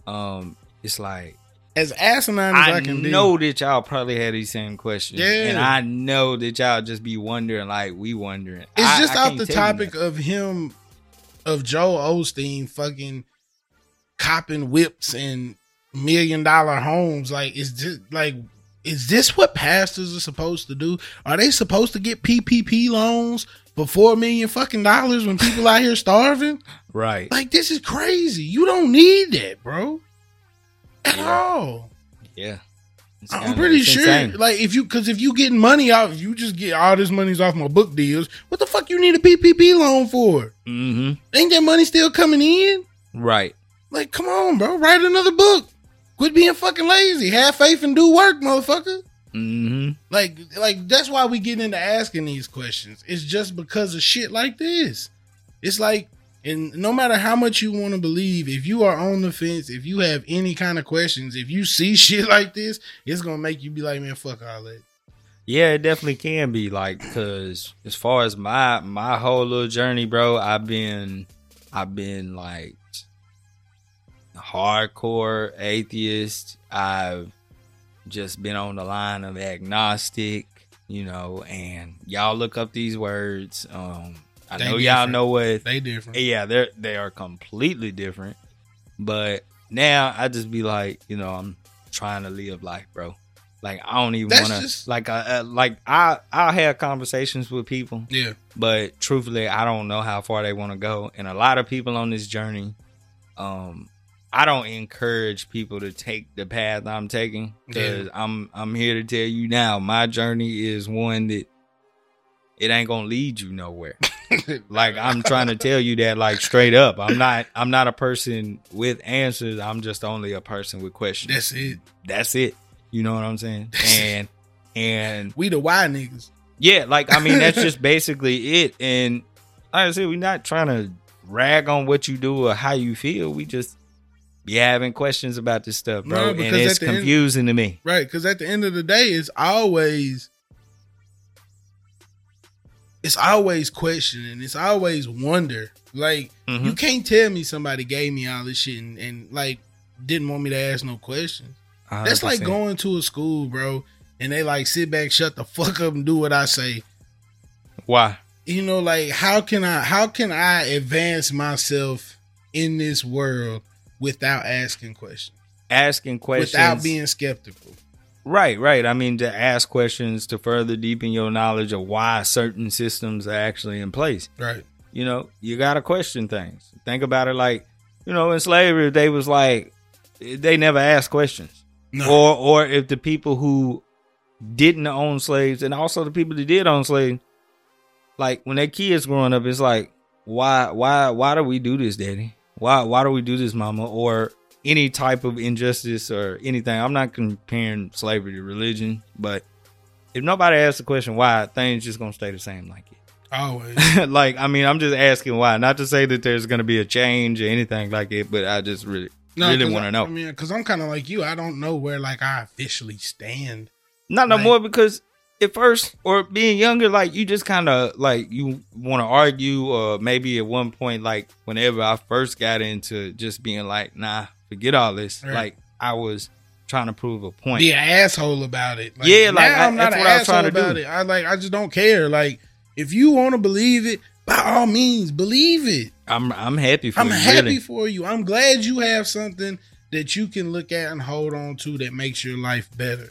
um, it's like as asinine as I, I, can know be. that y'all probably had these same questions, Yeah. and I know that y'all just be wondering like we wondering. It's I- just I off the topic of him, of Joel Osteen fucking copping whips and million dollar homes. Like, it's just like, is this what pastors are supposed to do? Are they supposed to get PPP loans for four million fucking dollars when people out here starving? right. Like, this is crazy. You don't need that, bro, at Yeah. all. Yeah, It's I'm pretty sure, insane. like if you, because if you getting money out, if you just get all this money's off my book deals. What the fuck you need a PPP loan for? Mm-hmm. Ain't that money still coming in? Right. Like, come on, bro, write another book. Quit being fucking lazy. Have faith and do work, motherfucker. Mhm. Like, like that's why we get into asking these questions. It's just because of shit like this. It's like, and no matter how much you want to believe, if you are on the fence, if you have any kind of questions, if you see shit like this, it's gonna make you be like, man, fuck all that. Yeah, it definitely can be like because as far as my my whole little journey, bro, I've been I've been like hardcore atheist. I've just been on the line of agnostic, you know, and y'all look up these words. Um I They know y'all know what They different. yeah, they're they are completely different. But now I just be like, you know, I'm trying to live life, bro. Like I don't even want just- to like I uh, like I I'll have conversations with people, Yeah. but truthfully, I don't know how far they want to go. And a lot of people on this journey, um, I don't encourage people to take the path I'm taking because I'm I'm here to tell you now, my journey is one that it ain't gonna lead you nowhere. like I'm trying to tell you that like straight up. I'm not I'm not a person with answers. I'm just only a person with questions. That's it. That's it. You know what I'm saying? And and We the Y niggas. yeah, like I mean that's just basically it. And like I said, we're not trying to rag on what you do or how you feel. We just be having questions about this stuff, bro. No, and it's the end- confusing to me. Right. Because at the end of the day, it's always it's always questioning. It's always wonder. Like Mhm. you can't tell me somebody gave me all this shit and, and like didn't want me to ask no questions. That's like going to a school, bro, and they like sit back, shut the fuck up, and do what I say. Why? You know, like how can I how can I advance myself in this world without asking questions, Asking questions without being skeptical? Right, right. I mean, to ask questions to further deepen your knowledge of why certain systems are actually in place. Right. You know, you got to question things. Think about it like, you know, in slavery, they was like, they never asked questions. No. Or, or if the people who didn't own slaves and also the people that did own slaves, like when their kids growing up, it's like, why, why, why do we do this, daddy? Why, why do we do this, mama? Or any type of injustice or anything. I'm not comparing slavery to religion, but if nobody asks the question why, things just gonna stay the same like it. Always. like, I mean, I'm just asking why. Not to say that there's gonna be a change or anything like it, but I just really, really 'cause want to know. I mean, because I'm kind of like you. I don't know where like I officially stand. Not no Like- more because at first or being younger, like you just kind of like you want to argue, or maybe at one point, like whenever I first got into just being like, nah, forget all this. Right. Like I was trying to prove a point. be an asshole about it. Yeah, like, I- I'm not an what I was asshole about do. it. I like I just don't care. Like if you want to believe it, by all means, believe it. I'm I'm happy for you. I'm you. happy really. for you. I'm glad you have something that you can look at and hold on to that makes your life better.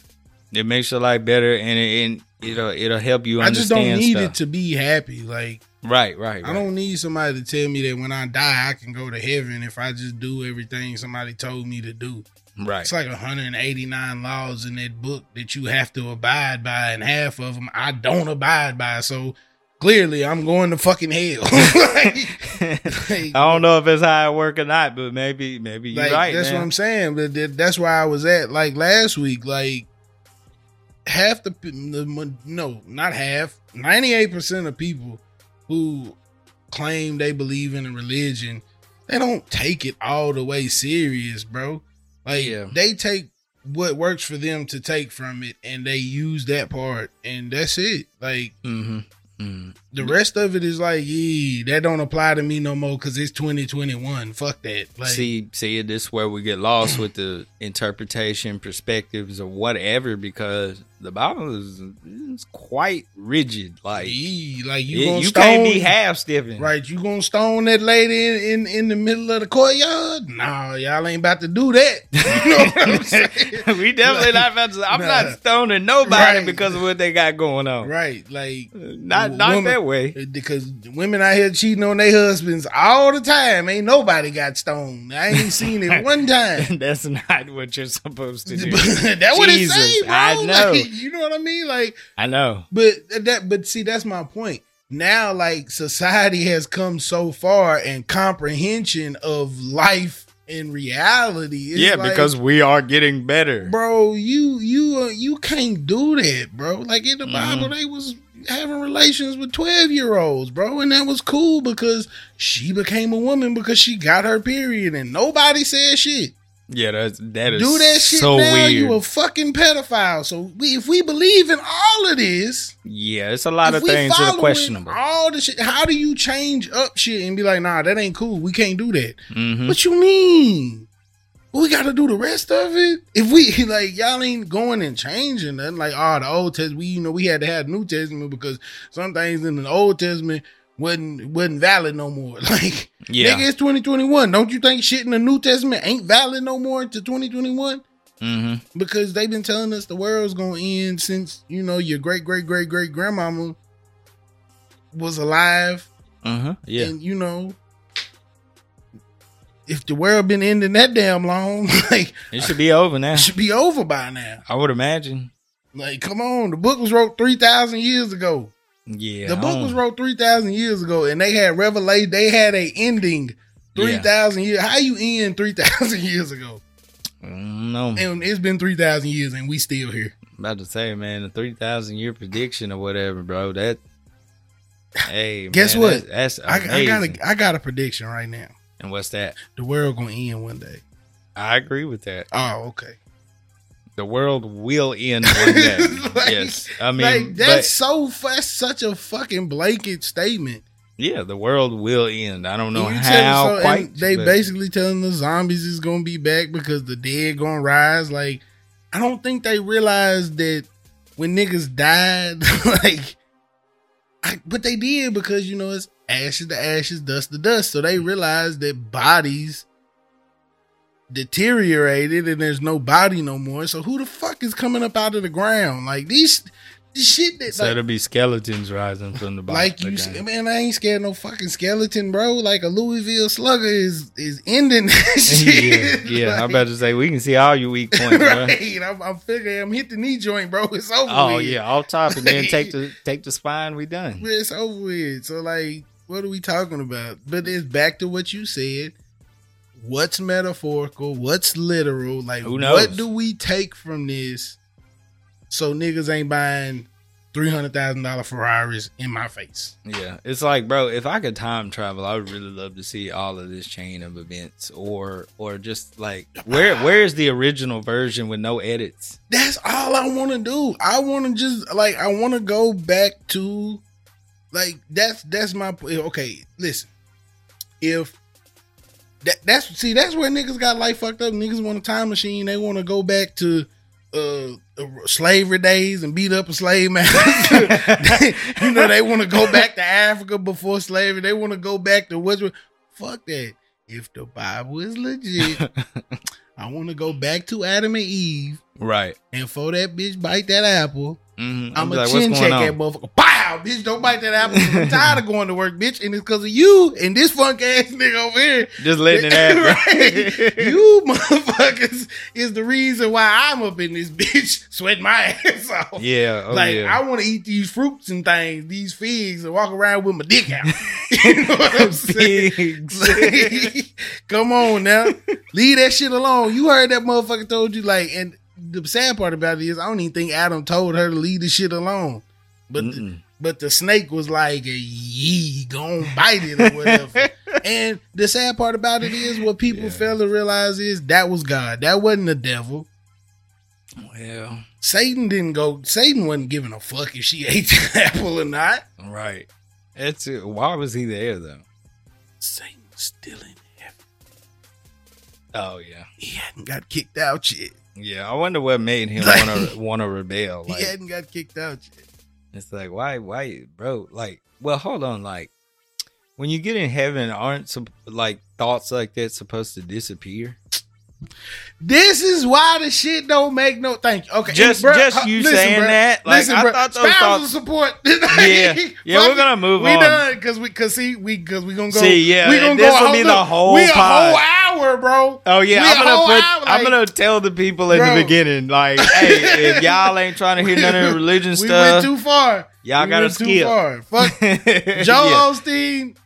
It makes your life better, and it, and it'll it'll help you understand. I just don't need stuff. it to be happy. Like right, right, right. I don't need somebody to tell me that when I die I can go to heaven if I just do everything somebody told me to do. right. It's like 189 laws in that book that you have to abide by, and half of them I don't abide by. So clearly, I'm going to fucking hell. like, I don't know if it's how it work or not, but maybe maybe you're like, right. that's man. what I'm saying. But that's where I was at. Like last week, like half the, the no, not half, 98 percent of people who claim they believe in a religion, they don't take it all the way serious, bro. Like Yeah. they take what works for them to take from it, and they use that part, and that's it. Like Mm-hmm. Mm-hmm. the rest of it is like, yeah, that don't apply to me no more because it's 2021. Fuck that. Like, see, see, this is where we get lost with the interpretation, perspectives, or whatever, because the Bible is, is quite rigid. Like yeah, like you it- you stone, can't be half stiffing. right? You gonna stone that lady in, in in the middle of the courtyard? No, y'all ain't about to do that. You know what I'm saying? we definitely not about to. I'm Nah. not stoning nobody Right. because of what they got going on. right? Like Not not Woman- that way. Eh, because women out here cheating on their husbands all the time. Ain't nobody got stoned. I ain't seen it one time. That's not what you're supposed to do. that what it Jesus, say, bro. I know. Like, you know what I mean? Like I know. But that, but see, that's my point. Now, like society has come so far, and comprehension of life in reality. Yeah, like, because we are getting better. bro, you you uh, you can't do that, bro. Like in the Mhm. Bible, they was having relations with twelve year olds, bro, and that was cool because she became a woman because she got her period, and nobody said shit. Yeah, that's that is do that shit so now, weird. you a fucking pedophile. So we, if we believe in all of this. yeah, it's a lot of things that are questionable. All the shit. How do you change up shit and be like, nah, that ain't cool. We can't do that. hmm What you mean? We got to do the rest of it. If we like, y'all ain't going and changing nothing. Like, oh, the Old Testament. We, you know, we had to have New Testament because some things in the Old Testament wasn't wasn't valid no more. Like, Yeah. nigga, it's 2021. Don't you think shit in the New Testament ain't valid no more to 2021? hmm because they've been telling us the world's gonna end since you know your great great great great grandmama was alive, Uh-huh. Yeah. and you know if the world been ending that damn long, like It should be over now. it should be over by now. I would imagine. Like, come on, the book was wrote three thousand years ago. Yeah. the book was wrote three thousand years ago, and they had revelation. They had a ending 3,000 Yeah. years. How you end three thousand years ago? Mm, no. And it's been three thousand years, and we still here. I'm about to say, man, the three thousand year prediction or whatever, bro. That. Hey, Guess man, what? That's, that's I, I got a I got a prediction right now. And what's that? The world gonna end one day. I agree with that. Oh, okay. The world will end one day. Like- yes, I mean, like that's but so that's such a fucking blanket statement. yeah, the world will end. I don't know you how so- quite. they but- basically telling the zombies is gonna be back because the dead gonna rise. Like, I don't think they realize that when niggas died, like, I, but they did because you know it's ashes to ashes, dust to dust. So they realized that bodies deteriorated and there's no body no more. So who the fuck is coming up out of the ground? Like these, this shit that so like, it'll be skeletons rising from the bottom. like you man, I ain't scared no fucking skeleton, bro. Like a Louisville slugger is is ending shit. yeah, yeah. I'm about to say we can see all your weak points, bro. right. I'm, I'm figuring I'm hit the knee joint, bro. It's over. Oh with. yeah, off top, and then take the take the spine. We done. it's over with. So like, what are we talking about? But it's back to what you said. What's metaphorical? What's literal? Like, Who knows? what do we take from this? So niggas ain't buying three hundred thousand dollar Ferraris in my face. Yeah, it's like, bro, if I could time travel, I would really love to see all of this chain of events, or or just like where where is the original version with no edits? That's all I want to do. I want to just like I want to go back to like that's that's my okay. Listen, if that that's see that's where niggas got life fucked up. Niggas want a time machine. They want to go back to uh slavery days and beat up a slave man. you know they want to go back to Africa before slavery. They want to go back to what's fuck that. If the Bible is legit, I want to go back to Adam and Eve. Right. And for that bitch bite that apple, Mm-hmm. I'm, a like, chin check that motherfucker. Pow! Bitch, don't bite that apple. I'm tired of going to work, bitch. And it's because of you and this funk ass nigga over here. Just letting it happen. Right? You motherfuckers is the reason why I'm up in this bitch sweating my ass off. Yeah. Oh, like yeah. I want to eat these fruits and things, these figs, and walk around with my dick out. you know what I'm saying? Come on now, leave that shit alone. You heard that motherfucker told you like, and the sad part about it is I don't even think Adam told her to leave the shit alone, but the, but the snake was like, "Yee, gon' bite it or whatever." and the sad part about it is what people Yeah. fail to realize is that was God. That wasn't the devil. well, Satan didn't go. Satan wasn't giving a fuck if she ate the apple or not. right. It's why was he there though? Satan was still in heaven. Oh yeah. He hadn't got kicked out yet. Yeah, I wonder what made him want to want to rebel. He Like, hadn't got kicked out yet. it's like why, why, bro? Like, well, hold on. Like, when you get in heaven, aren't some like thoughts like that supposed to disappear? This is why the shit don't make no. Thank you. Okay, Just- bruh, just you saying that? Like, I bruh, thought those thoughts- support. Yeah. Yeah, we're gonna move we on. We done because we because see we because we gonna go. See, yeah, we gonna this go. will be the whole We a whole hour, bro. Oh yeah, We I'm gonna put. hour, I'm gonna tell the people in Bro. the beginning, like, hey, if y'all ain't trying to hear none of the religion we stuff, went too far. y'all we gotta too skip. far. Fuck Joel Osteen.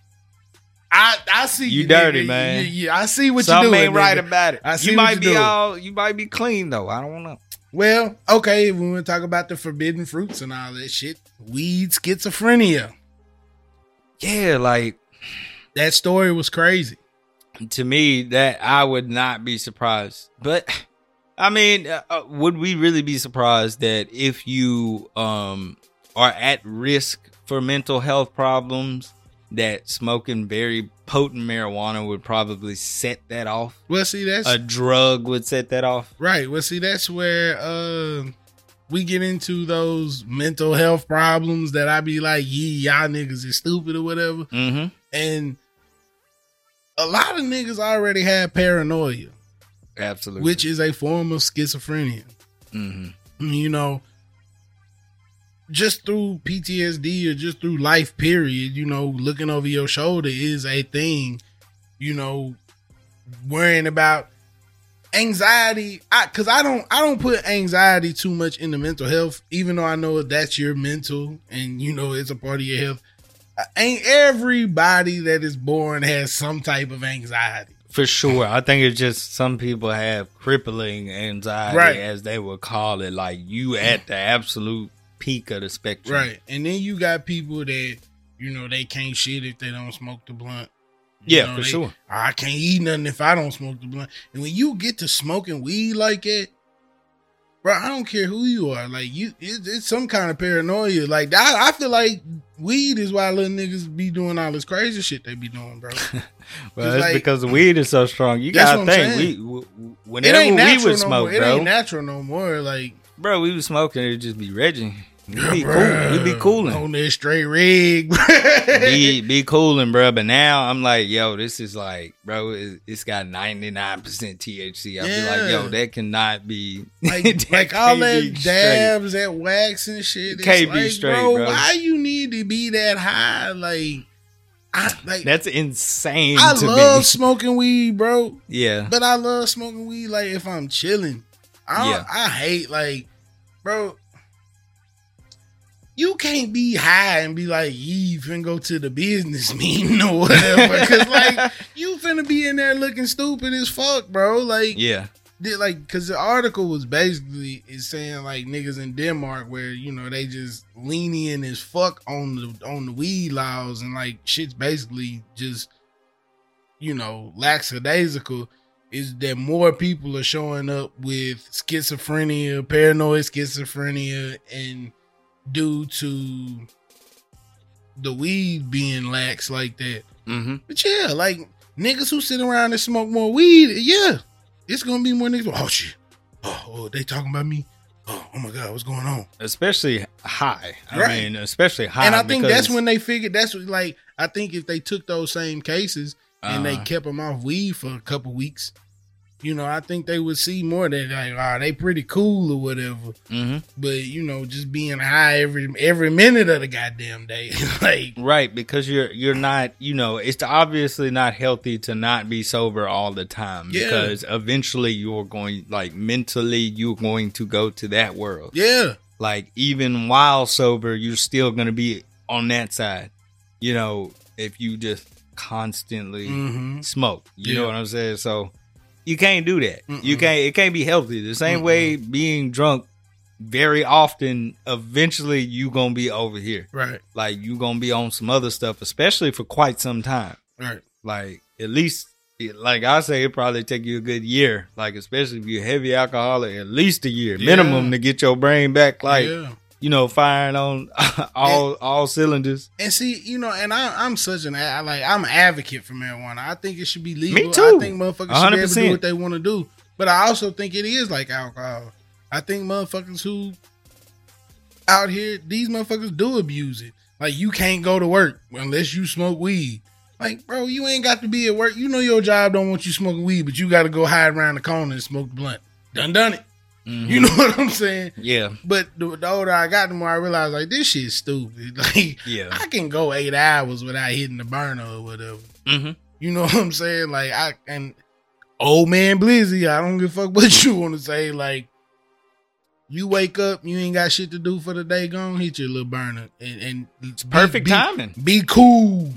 I I see You you, dirty, nigga. man. Yeah, yeah, I see what Something you doing. ain't right nigga. about it. I see you might you be doing. all. You might be clean though. I don't know. Well, okay, we want to talk about the forbidden fruits and all that shit. Weed schizophrenia. Yeah, like That story was crazy. to me, that I would not be surprised. But I mean, uh, uh, would we really be surprised that if you um are at risk for mental health problems, that smoking very potent marijuana would probably set that off? Well, see, that's A drug would set that off. right. Well, see, that's where uh we get into those mental health problems that I be like, yeah, y'all niggas is stupid or whatever. Mm-hmm. And a lot of niggas already have paranoia, Absolutely. which is a form of schizophrenia. mm-hmm. you know, just through PTSD or just through life period, you know, looking over your shoulder is a thing, you know, worrying about anxiety. I cause I don't I don't put anxiety too much into mental health, even though I know that's your mental and you know it's a part of your health. Uh, Ain't everybody that is born has some type of anxiety. For sure. I think it's just some people have crippling anxiety, Right. as they would call it. Like you at the absolute peak of the spectrum. Right. And then you got people that, you know, they can't shit if they don't smoke the blunt. You Yeah, know, for they- sure. I can't eat nothing if I don't smoke the blunt. And when you get to smoking weed like that, bro, I don't care who you are. Like you, it, it's some kind of paranoia. Like I, I feel like weed is why little niggas be doing all this crazy shit they be doing, bro. Well, It's like- because the weed is so strong. You gotta think. We w- w- it whenever we would no smoke, more. It ain't natural no more. Like bro, we was smoking. It'd just be Reggie. We'd be cool. We'd be cooling. on this straight rig. be be cooling, bro. But now I'm like, yo, this is like, bro, it, it's got 99 percent THC. I be like, yo, that cannot be like, that like all that be straight. dabs, that wax and shit. It's Can't be like, straight, bro, bro. Why you need to be that high? Like, I like. That's insane I to love me. smoking weed, bro. Yeah, But I love smoking weed. Like if I'm chilling, I Yeah. I hate like, bro. You can't be high and be like, you finna go to the business meeting or whatever. Cause like, you finna be in there looking stupid as fuck, bro. Like, yeah, did like because the article was basically is saying like niggas in Denmark where you know they just lenient as fuck on the on the weed laws and like shit's basically just you know lackadaisical is that more people are showing up with schizophrenia, paranoid schizophrenia, and due to the weed being lax like that. Mm-hmm. But yeah, like niggas who sit around and smoke more weed, yeah, it's gonna be more niggas. Oh shit, oh, oh they talking about me. Oh, oh my god, what's going on? Especially high. I Right. mean, especially high. and I think that's when they figured that's what, like I think if they took those same cases and they Uh-huh. kept them off weed for a couple weeks, you know, I think they would see more that like, ah, they pretty cool or whatever. Mhm. But you know, just being high every every minute of the goddamn day, like Right, because you're you're not, you know, it's obviously not healthy to not be sober all the time Yeah. because eventually you're going like mentally you're going to go to that world. yeah, Like even while sober, you're still going to be on that side. You know, if you just constantly hmm smoke. You Yeah. know what I'm saying? So you can't do that. You Mm-mm. can't it can't be healthy. The same way being drunk very often eventually you to be over here right, like you gonna be on some other stuff, especially for quite some time. right, Like at least, like I say, it probably take you a good year. Like especially if you're a heavy alcoholic, at least a year Yeah. minimum to get your brain back. Like yeah. You know, firing on all all cylinders. And see, you know, and I, I'm such an I, like I'm an advocate for marijuana. I think it should be legal. Me too. I think motherfuckers should be able to do what they want to do. But I also think it is like alcohol. I think motherfuckers who out here, these motherfuckers do abuse it. Like you can't go to work unless you smoke weed. Like, bro, you ain't got to be at work. You know your job don't want you smoking weed, but you got to go hide around the corner and smoke the blunt. Done done it. Mhm. You know what I'm saying? Yeah, But the, the older I got, the more I realized like this shit's stupid. Like yeah. I can go eight hours without hitting the burner or whatever. hmm You know what I'm saying? Like I and old man Blizzy, I don't give a fuck what you want to say. Like you wake up, you ain't got shit to do for the day. Go on, hit your little burner and and it's Perfect timing. Be cool.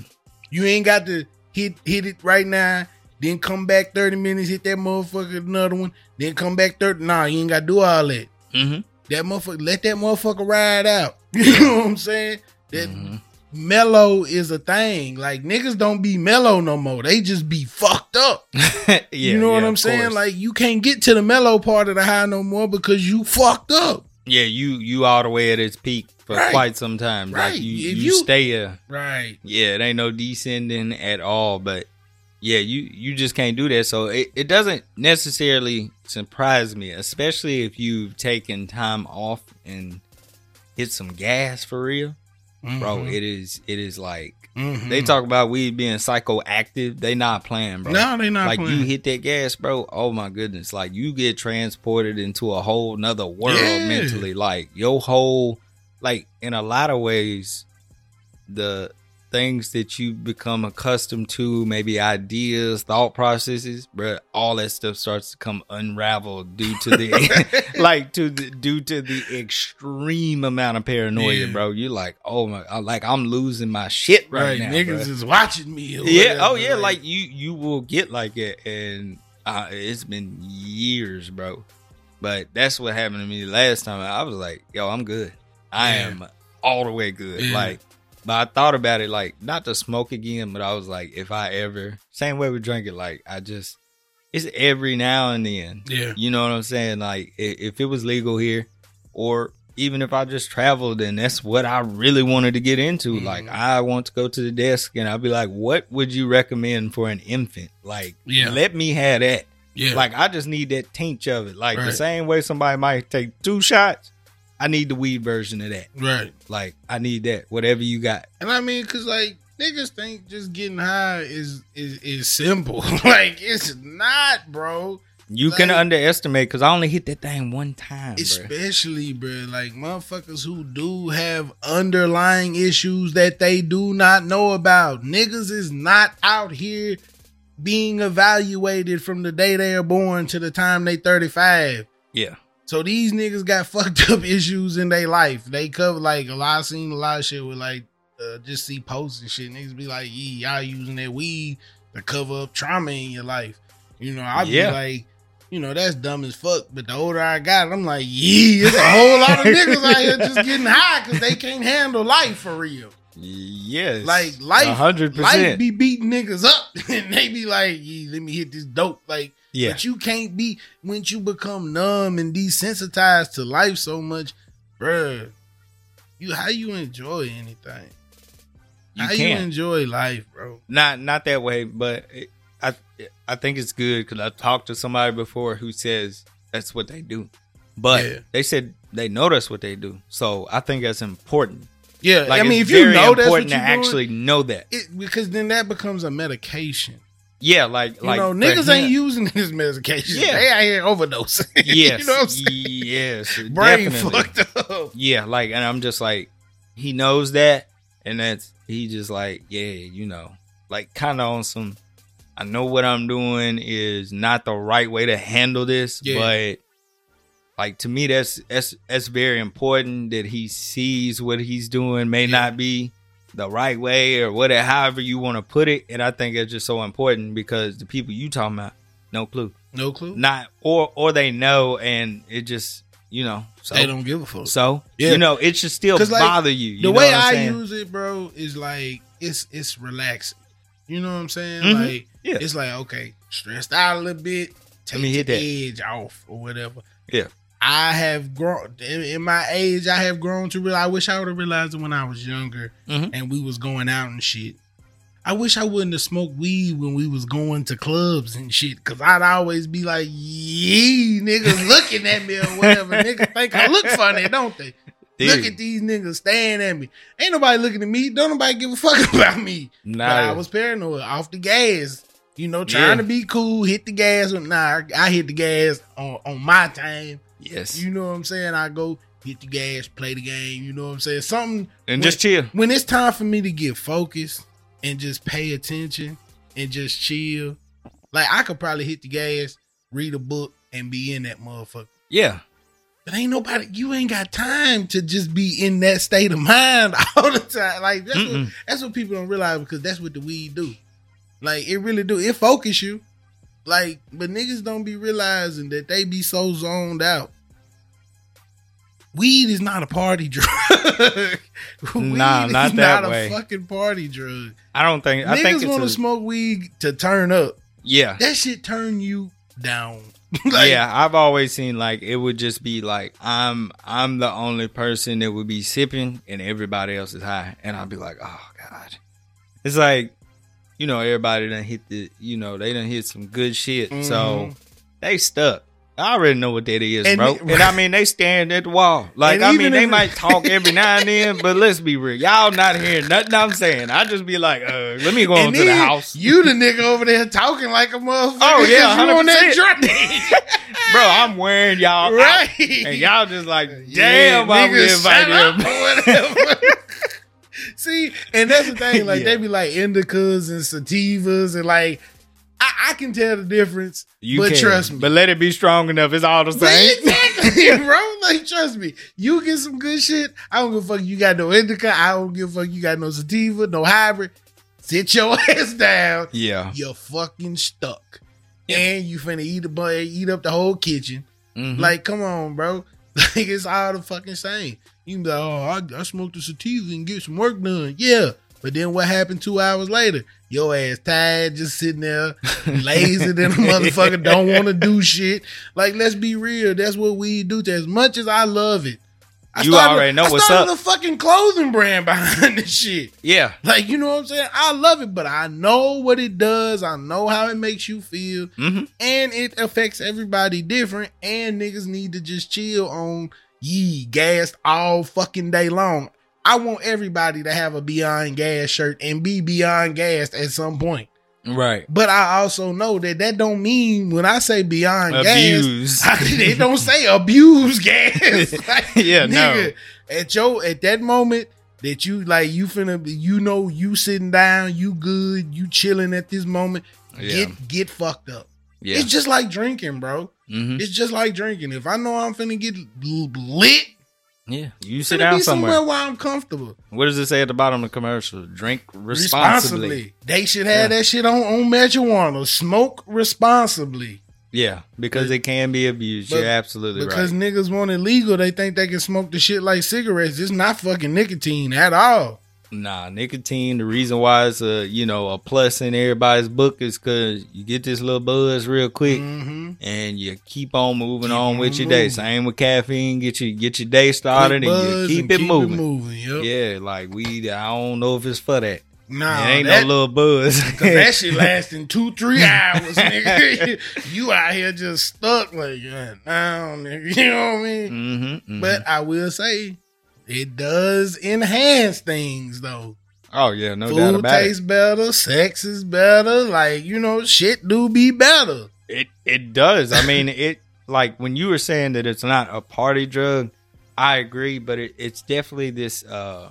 You ain't got to hit hit it right now. Then come back thirty minutes, hit that motherfucker another one. Then come back thirty. Nah, you ain't got to do all that. hmm That motherfucker, let that motherfucker ride out. You know what I'm saying? That Mhm. mellow is a thing. Like niggas don't be mellow no more. They just be fucked up. yeah, you know what I'm saying? course. Like you can't get to the mellow part of the high no more because you fucked up. yeah, you you all the way at its peak for Right. quite some time. Right. Like you you, you- stay uh Right. Yeah, it ain't no descending at all. But yeah, you you just can't do that. So it, it doesn't necessarily surprise me, especially if you've taken time off and hit some gas for real, bro. Mhm. It is it is like Mhm. they talk about weed being psychoactive. They not playing, bro. No, they not like playing. you hit that gas, bro. Oh my goodness! Like you get transported into a whole nother world Yeah. mentally. Like your whole, like in a lot of ways, the things that you become accustomed to, maybe ideas, thought processes, bro. All that stuff starts to come unraveled due to the, like to the due to the extreme amount of paranoia, Yeah. bro. You're like, oh my, like I'm losing my shit right, right. now, Niggas bruh is watching me. yeah whatever, oh yeah like you you will get like it and uh, it's been years bro but that's what happened to me last time i was like yo i'm good i Yeah. am all the way good Yeah. like but i thought about it like not to smoke again but i was like if i ever same way we drink it like i just it's every now and then yeah. you know what i'm saying like if it was legal here or even if I just traveled and that's what I really wanted to get into, Mhm. like I want to go to the desk and I'll be like, what would you recommend for an infant? Like, Yeah. let me have that. Yeah. Like, I just need that tinge of it. Like, the same way somebody might take two shots, I need the weed version of that. right. Like, I need that, whatever you got. And I mean, cause like niggas think just getting high is is is simple. like it's not, bro. You can underestimate because I only hit that thing one time, bro. Especially, bro, like motherfuckers who do have underlying issues that they do not know about. Niggas is not out here being evaluated from the day they are born to the time they 35. Yeah. So these niggas got fucked up issues in their life. They cover like a lot. I seen a lot of shit with like uh, just see posts and shit. Niggas be like, "Yeah, y'all using that weed to cover up trauma in your life." You know, I Yeah. be like, you know, that's dumb as fuck. But the older I got, I'm like, yeah, it's a whole lot of niggas out here just getting high because they can't handle life for real. Yes. Like life, A hundred life percent. be beating niggas up, and they be like, yeah, let me hit this dope. Like, Yeah. but you can't be when you become numb and desensitized to life so much, bruh. You how you enjoy anything? You how you can't. enjoy life, bro? not not that way, but it, I I think it's good because I talked to somebody before who says that's what they do, but Yeah. they said they know that's what they do. So I think that's important. Yeah, Like I mean, if you know that's what important you're to doing, actually know that. it, because then that becomes a medication. Yeah, like You like know, niggas him- ain't using this medication. Yeah. they out here overdosing. Yes, you know what I'm saying? yes, Brain definitely. fucked up. Yeah, like, and I'm just like, he knows that, and that's he just like, yeah, you know, like kind of on some. I know what I'm doing is not the right way to handle this, Yeah. but like to me, that's that's that's very important that he sees what he's doing may Yeah. not be the right way or whatever, however you want to put it, and I think it's just so important because the people you talking about, no clue, No clue. not or or they know, and it just you know, so they don't give a fuck. so Yeah. you know, it should still like, bother you. you the way I saying? use it, bro, is like it's it's relaxing. You know what I'm saying? Mhm. Like Yeah. it's like okay, stressed out a little bit, take me hit the that. edge off or whatever. Yeah. I have grown in, my age. I have grown to realize. I wish I would have realized it when I was younger Mhm. and we was going out and shit. I wish I wouldn't have smoked weed when we was going to clubs and shit. Cause I'd always be like, "Yee, niggas looking at me or whatever. niggas think I look funny, don't they? Look at these niggas staring at me. Ain't nobody looking at me. Don't nobody give a fuck about me. Nah. But I was paranoid, off the gas. You know, trying Yeah. to be cool, hit the gas. Nah, I hit the gas on, on my time. Yes, You know what I'm saying? I go hit the gas, play the game. You know what I'm saying? Something and when- just chill. when it's time for me to get focused and just pay attention and just chill. Like I could probably hit the gas, read a book, and be in that motherfucker. Yeah, But ain't nobody. You ain't got time to just be in that state of mind all the time. Like that's what, that's what people don't realize because that's what the weed do. Like it really do. It focus you. Like, but niggas don't be realizing that they be so zoned out. Weed is not a party drug. Weed Nah, is not that a way. fucking party drug. I don't think. I think Niggas it's want to a, smoke weed to turn up. yeah, That shit turn you down. Like, yeah. I've always seen like it would just be like I'm I'm the only person that would be sipping and everybody else is high, and I'd be like, oh god. It's like you know everybody done hit the you know they done hit some good shit, so Mhm. they stuck. I already know what that is, And bro. and I mean, they stand at the wall. Like, I mean, they might talk every now and then, but let's be real. Y'all not hearing nothing I'm saying. I just be like, uh, let me go And on to the house. You the nigga over there talking like a motherfucker. Oh, yeah, 'cause you on that 100%. Bro, I'm wearing y'all right. out. And y'all just like, damn, why we nigga, invite shut up him. or whatever. See, and that's the thing. Like Yeah. they be like indicas and sativas, and like I, I can tell the difference. You but can, trust me, But let it be strong enough. It's all the same. exactly, bro. Like, trust me. You get some good shit. I don't give a fuck. You got no indica. I don't give a fuck. You got no sativa, no hybrid. Sit your ass down. Yeah. You're fucking stuck, and you finna eat a bu- eat up the whole kitchen. Mhm. Like, come on, bro. Like, it's all the fucking same. You can be like, oh, I, I smoked a sativa and get some work done. Yeah. But then what happened two hours later? Your ass tired, just sitting there, lazy than a motherfucker, don't want to do shit. Like, let's be real. That's what we do. To as much as I love it, I You already know I what's started up. a fucking clothing brand behind this shit. yeah. Like, you know what I'm saying? I love it, but I know what it does. I know how it makes you feel hmm and it affects everybody different. And niggas need to just chill on ye gassed all fucking day long. I want everybody to have a Beyond Gas shirt and be Beyond Gassed at some point. Right. But I also know that that don't mean when I say Beyond Abuse. Gas, they don't say abuse gas. Like, Yeah, no. At your at that moment that you like you finna you know you sitting down, you good, you chilling at this moment. Yeah. Get get fucked up. Yeah. It's just like drinking, bro. Hmm It's just like drinking. If I know I'm finna get lit, Yeah. You sit down somewhere. somewhere where I'm comfortable. What does it say at the bottom of the commercial? Drink responsibly. They should have that shit on on marijuana. Smoke responsibly. Yeah, because it can be abused. But- You're absolutely Because right. niggas want it legal, they think they can smoke the shit like cigarettes. It's not fucking nicotine at all. Nah, nicotine. The reason why it's a you know a plus in everybody's book is because you get this little buzz real quick, Mm-hmm. and you keep on moving Keep on with on your day. Same with caffeine. Get you get your day started, and you keep, it moving. Yep. Yeah, like we. I don't know if it's for that. Nah, it ain't that, no little buzz. Cause that shit lasting two, three hours, nigga. you out here just stuck like that now, nigga. You know what I mean? mm-hmm, But I will say, it does enhance things though. oh yeah, no doubt Food about tastes better, sex is better. Like you know, shit do be better. it. It it does. I mean, it like when you were saying that it's not a party drug. I agree, but it, it's definitely this. uh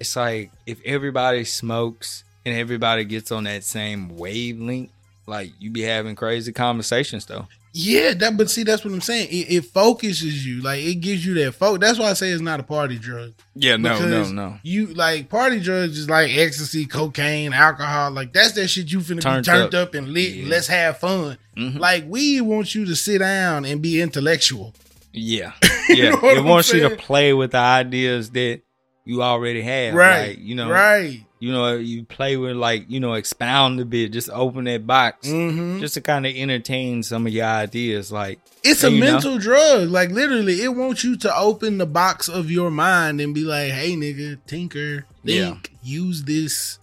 It's like if everybody smokes and everybody gets on that same wavelength, like you be having crazy conversations though. Yeah, that. But see, that's what I'm saying. It, it focuses you. Like it gives you that focus. That's why I say it's not a party drug. Yeah, no, no, no. You like party drugs is like ecstasy, cocaine, alcohol. Like that's that shit you finna Turned be turned up. up, and lit. Yeah. Let's have fun. Mhm. Like we want you to sit down and be intellectual. Yeah, You yeah. know it I'm wants you to play with the ideas that you already have. right. Like, you know, Right you know, you play with like, you know, expound a bit, just open that box, mm-hmm. just to kind of entertain some of your ideas. Like, it's a mental know? drug. Like, literally, it wants you to open the box of your mind and be like, hey, nigga, tinker, think, yeah. use this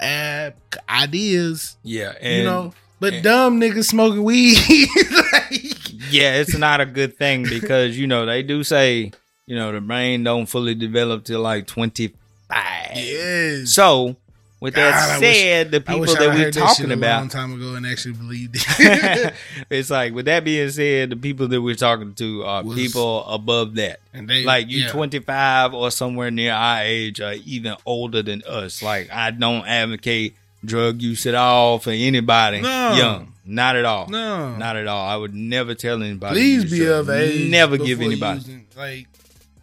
app, ideas. Yeah. And, you know, but and, dumb niggas smoking weed. like, yeah, it's not a good thing because, you know, they do say, you know, the brain don't fully develop till like 20 bad. So with God, that said, wish, the people that we're talking about a long time ago and actually believed it. it's like with that being said, the people that we're talking to are Was, people above that. And they, like you yeah. 25 or somewhere near our age or even older than us. Like I don't advocate drug use at all for anybody no. young. Not at all. No. Not at all. I would never tell anybody. Please be of age. Never give anybody. Using, like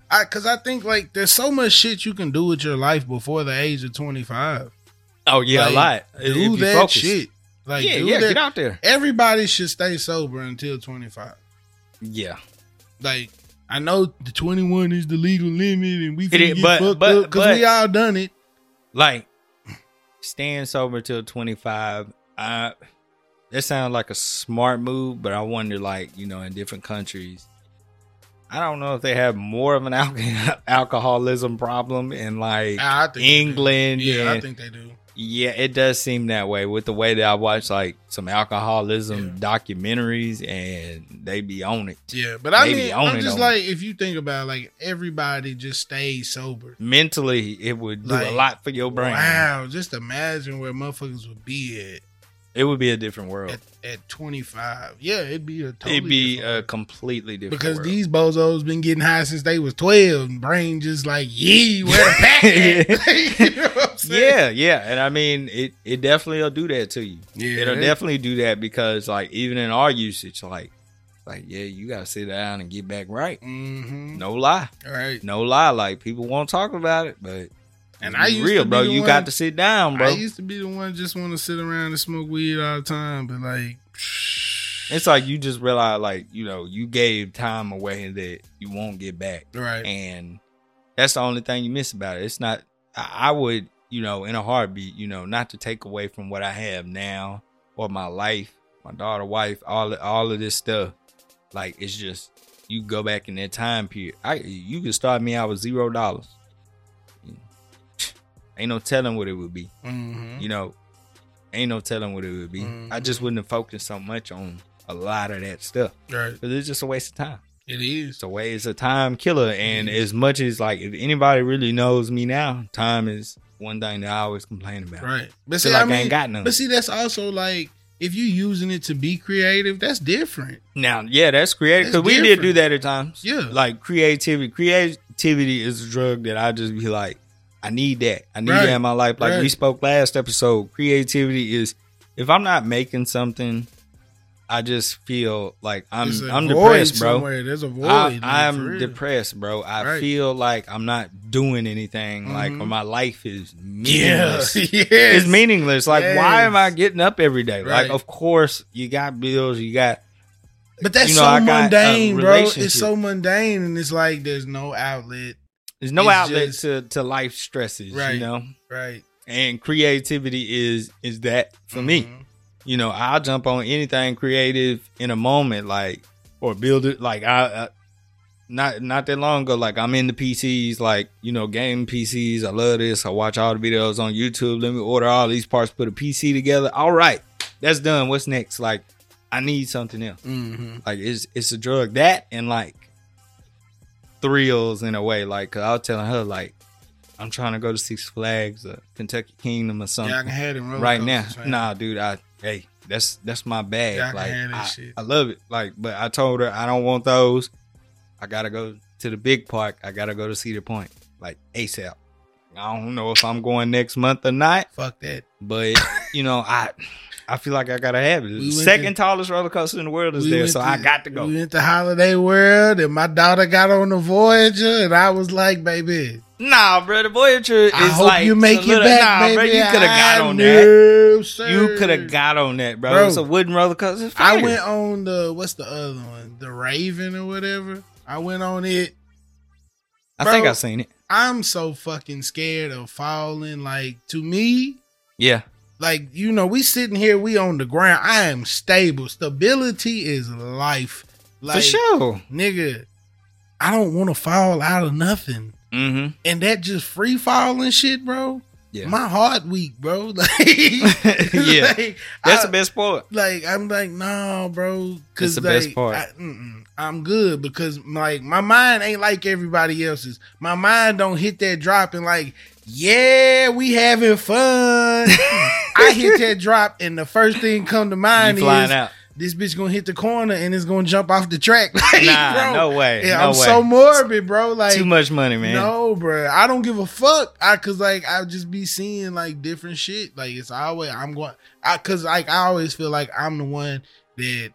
I, cause I think like there's so much shit you can do with your life before the age of 25. Oh yeah, Like, a lot. Do you that shit. Like yeah, yeah. that. Get out there. Everybody should stay sober until 25. Yeah. Like I know the 21 is the legal limit and we get but- fucked but- up because we all done it. Like staying sober till 25. I that sounds like a smart move, but I wonder, like you know, in different countries. I don't know if they have more of an al- alcoholism problem in like I think. England. Yeah, I think they do. Yeah, it does seem that way with the way that I watch like some alcoholism documentaries and they be on it. Yeah, but I Maybe mean, I'm just like if you think about it, like everybody just stays sober. Mentally, it would do Like, a lot for your brain. Wow, just imagine where motherfuckers would be at It would be a different world. at, at 25. Yeah, it'd be a totally It'd be different a world. completely different because world. these bozos been getting high since they was 12 and brain just like, yee, where the pack you know what I'm saying? yeah, yeah, and I mean it. It definitely will do that to you. Yeah. It'll definitely do that because like even in our usage, like like yeah, you gotta sit down and get back right. Mm-hmm. No lie, All right. no lie. Like people won't talk about it, but And I used real, to be bro. the You one- got to sit down, bro. I used to be the one just want to sit around and smoke weed all the time, but like, It's like you just realize, like you know, you gave time away that you won't get back, right. and that's the only thing you miss about it. It's not. I, I would, you know, in a heartbeat, you know, not to take away from what I have now or my life, my daughter, wife, all all of this stuff. Like it's just you go back in that time period. I you could start me out with zero dollars. Ain't no telling what it would be. Mm-hmm. You know, ain't no telling what it would be. I just Mhm. wouldn't have focused so much on a lot of that stuff Right. because it's just a waste of time. It is. It's a waste It's a time killer. And Mhm. as much as like, if anybody really knows me now, time is one thing that I always complain about. Right. But see, I, like I mean, ain't got none. but see, that's also like if you using it to be creative, that's different. Now, yeah, that's creative because we did do that at times. Yeah. like creativity. Creativity is a drug that I just be like, I need that. I need Right. that in my life. Like we spoke last episode, creativity is if I'm not making something, I just feel like I'm I'm depressed, bro. Somewhere. There's a void. I, I'm depressed, bro. I Right. feel like I'm not doing anything. Like, Mhm. or my life is Yeah. meaningless. yes. It's meaningless. Like, why am I getting up every day? Right. Like, of course, you got bills, you got But that's You know, so I got a mundane, bro. It's so mundane, and it's like there's no outlet. There's no It's outlet just- to, to life stresses, Right. you know. Right. And creativity is is that for me. Mhm. You know, I'll jump on anything creative in a moment, like or build it. Like I, I not not that long ago, like I'm in the PCs, like you know, game PCs. I love this. I watch all the videos on YouTube. Let me order all these parts, put a PC together. All right, that's done. What's next? Like, I need something else. Mhm. Like it's it's a drug that and like thrills in a way. Like 'cause I was telling her like I'm trying to go to Six Flags or Kentucky Kingdom or something Yeah, I can have them right now. coasters. Nah, dude, I hey, that's that's my bag. Yeah, I like I, shit. I love it. Like, but I told her I don't want those. I gotta go to the big park. I gotta go to Cedar Point, like ASAP. I don't know if I'm going next month or not, Fuck that. but you know, I I feel like I gotta have it. We second to- tallest roller coaster in the world is We there, so I got to go. We went to Holiday World, and my daughter got on the Voyager, and I was like, baby, Nah, bro, the Voyager is I hope like you make it little- back, Nah, baby. bro, you could have got on that. sir. You could have got on that, bro. Bro. It's a wooden roller coaster. I went on the what's the other one, the Raven or whatever. I went on it. I think bro. I seen it. I'm so fucking scared of falling. Like to me, Yeah. Like you know, we sitting here, we on the ground. I am stable. Stability is life. Like, For sure. nigga. I don't want to fall out of nothing. Mm-hmm. and that just free falling shit, bro. Yeah. My heart weak, bro. Like, Yeah. like, That's I- the best part. Like I'm like, nah, bro. Cause It's the like, best part. I, I'm good because like my mind ain't like everybody else's. My mind don't hit that drop and like, yeah, we having fun. I hit that drop and the first thing come to mind is out. this bitch gonna hit the corner and it's gonna jump off the track. Like, Nah, bro, no way. Yeah, no I'm way. so morbid, bro. Like Too much money, man. no, bro. I don't give a fuck. I cause like I just be seeing like different shit. Like it's always I'm going. I cause like I always feel like I'm the one that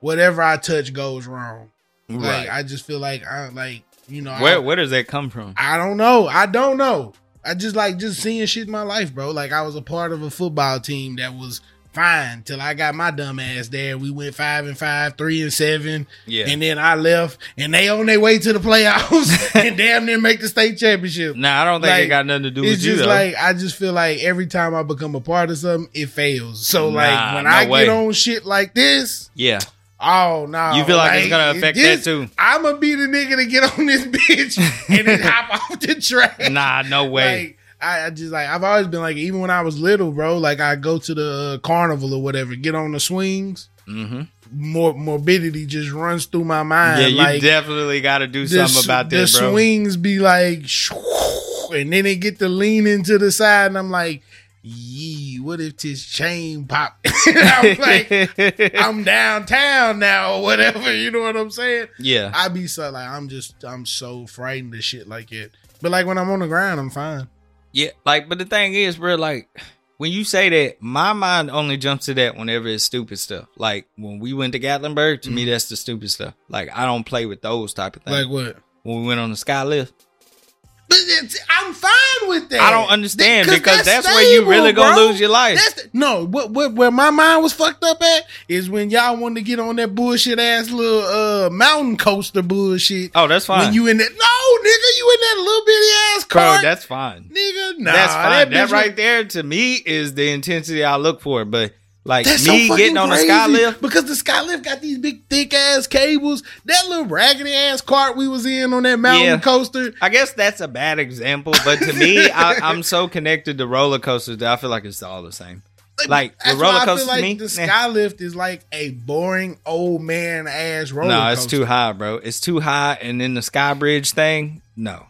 whatever I touch goes wrong. Like Right. I just feel like I like you know. where I, where does that come from? I don't know. I don't know. I just like just seeing shit in my life, bro. Like I was a part of a football team that was fine till I got my dumb ass there. We went five and five, three and seven. Yeah. And then I left, and they on their way to the playoffs and damn near make the state championship. nah, I don't think like, it got nothing to do with you It's just like I just feel like every time I become a part of something, it fails. So like when no I way. get on shit like this, yeah. Oh no, You feel like it's gonna affect that too. I'm gonna be the nigga to get on this bitch and then hop off the track. Nah, no way. Like, I, I just like I've always been like even when I was little, bro. Like I go to the uh, carnival or whatever, get on the swings. mm-hmm. More morbidity just runs through my mind. Yeah, you like, definitely got to do the, something about the this, bro. swings be like, and then they get to lean into the side, and I'm like, yee, what if this chain pop? I'm like, I'm downtown now or whatever. You know what I'm saying? yeah. I be so like, I'm just, I'm so frightened of shit like it. But like when I'm on the ground, I'm fine. Yeah, like, but the thing is, bro, like, when you say that, my mind only jumps to that whenever it's stupid stuff. Like when we went to Gatlinburg, to me, mm-hmm. that's the stupid stuff. Like I don't play with those type of things. Like what? when we went on the sky lift, I'm fine with that. I don't understand 'Cause because that's, where you really gonna lose your life. That's the, no, what, what where my mind was fucked up at is when y'all wanted to get on that bullshit ass little uh mountain coaster bullshit. oh, that's fine, When you in that no nigga, you in that little bitty ass bro. That's fine. nigga, nah, that's fine. That, bitch right there to me is the intensity I look for. But like That's me so getting on the crazy sky lift, because the sky lift got these big thick ass cables. That little raggedy ass cart we was in on that mountain Yeah. coaster. I guess that's a bad example. But to me, I, I'm so connected to roller coasters that I feel like it's all the same. Like, the roller coaster feel like me, the nah. sky lift is like a boring old man ass roller no, it's too high, bro. It's too high. And then the sky bridge thing, no.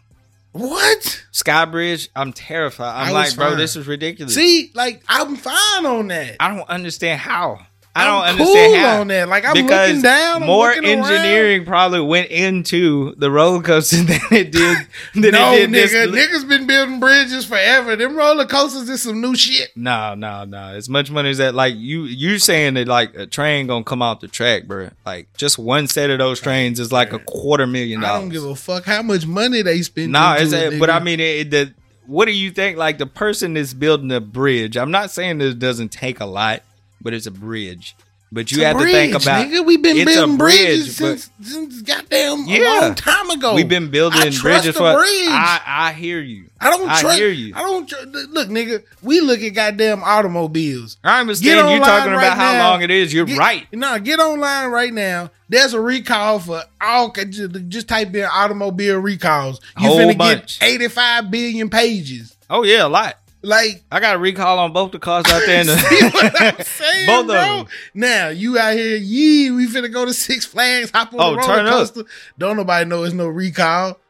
What? Sky bridge, I'm terrified. I'm I like, bro, this is ridiculous. See, like I'm fine on that. I don't understand how. I don't I'm understand cool how. on that. Like I'm because looking down. I'm more looking around. engineering probably went into the roller coaster than it did than No, it did nigga, this. niggas been building bridges forever. Them roller coasters is some new shit. No, no, no. As much money as that, like you, you saying that like a train gonna come off the track, bro. Like just one set of those trains is like a quarter million dollars. I don't give a fuck how much money they spend. No, into it's it, but I mean, it, the what do you think? Like the person that's building a bridge. I'm not saying that it doesn't take a lot, but it's a bridge. But you have to think about nigga. We've been building bridges bridge, since, since goddamn a long time ago. We've been building I trust bridges for. bridge. I I hear you. I don't I trust. hear you. I don't tr- look, nigga. We look at goddamn automobiles. I understand you online talking right about how long it is. You're Get- right. No, get online right now. There's a recall for all. Just, just type in automobile recalls. You Whole finna bunch. get 85 billion pages. Oh yeah, a lot. Like, I got a recall on both the cars out there. In see what I'm the, saying, Both of bro? them. Now you out here, yee, we finna go to Six Flags, hop on Oh, the roller coaster. Don't nobody know it's no recall.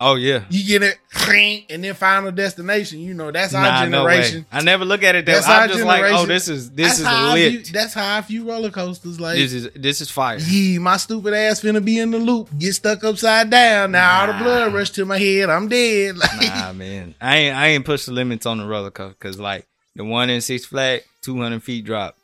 Oh yeah. You get it, and then final destination. You know that's our Nah, no generation. I never look at it that. That's I'm just like, oh, this is this that's is how I view, lit. that's how I view roller coasters. Like, This is this is fire. Yee, my stupid ass finna be in the loop, get stuck upside down. Now all the blood rush to my head. I'm dead. Like, Nah, man, I ain't I ain't push the limits on the roller coaster because like the one in Six Flag, two hundred feet drop.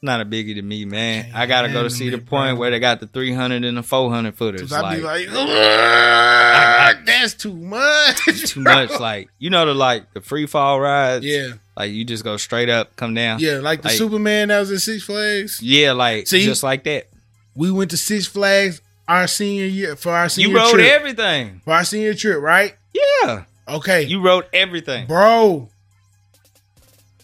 Not a biggie to me, man. I gotta go to Cedar Point bro. where they got the three hundred and the four hundred footers. I'd be Like, like, "Ugh, that's too much. too much. Like you know the like the free fall rides. yeah, Like you just go straight up, come down. yeah, like the Like- Superman that was at Six Flags. Yeah, like See? just like that. We went to Six Flags our senior year for our senior You rode trip. everything. for our senior trip, right? Yeah, Okay, you rode everything. bro.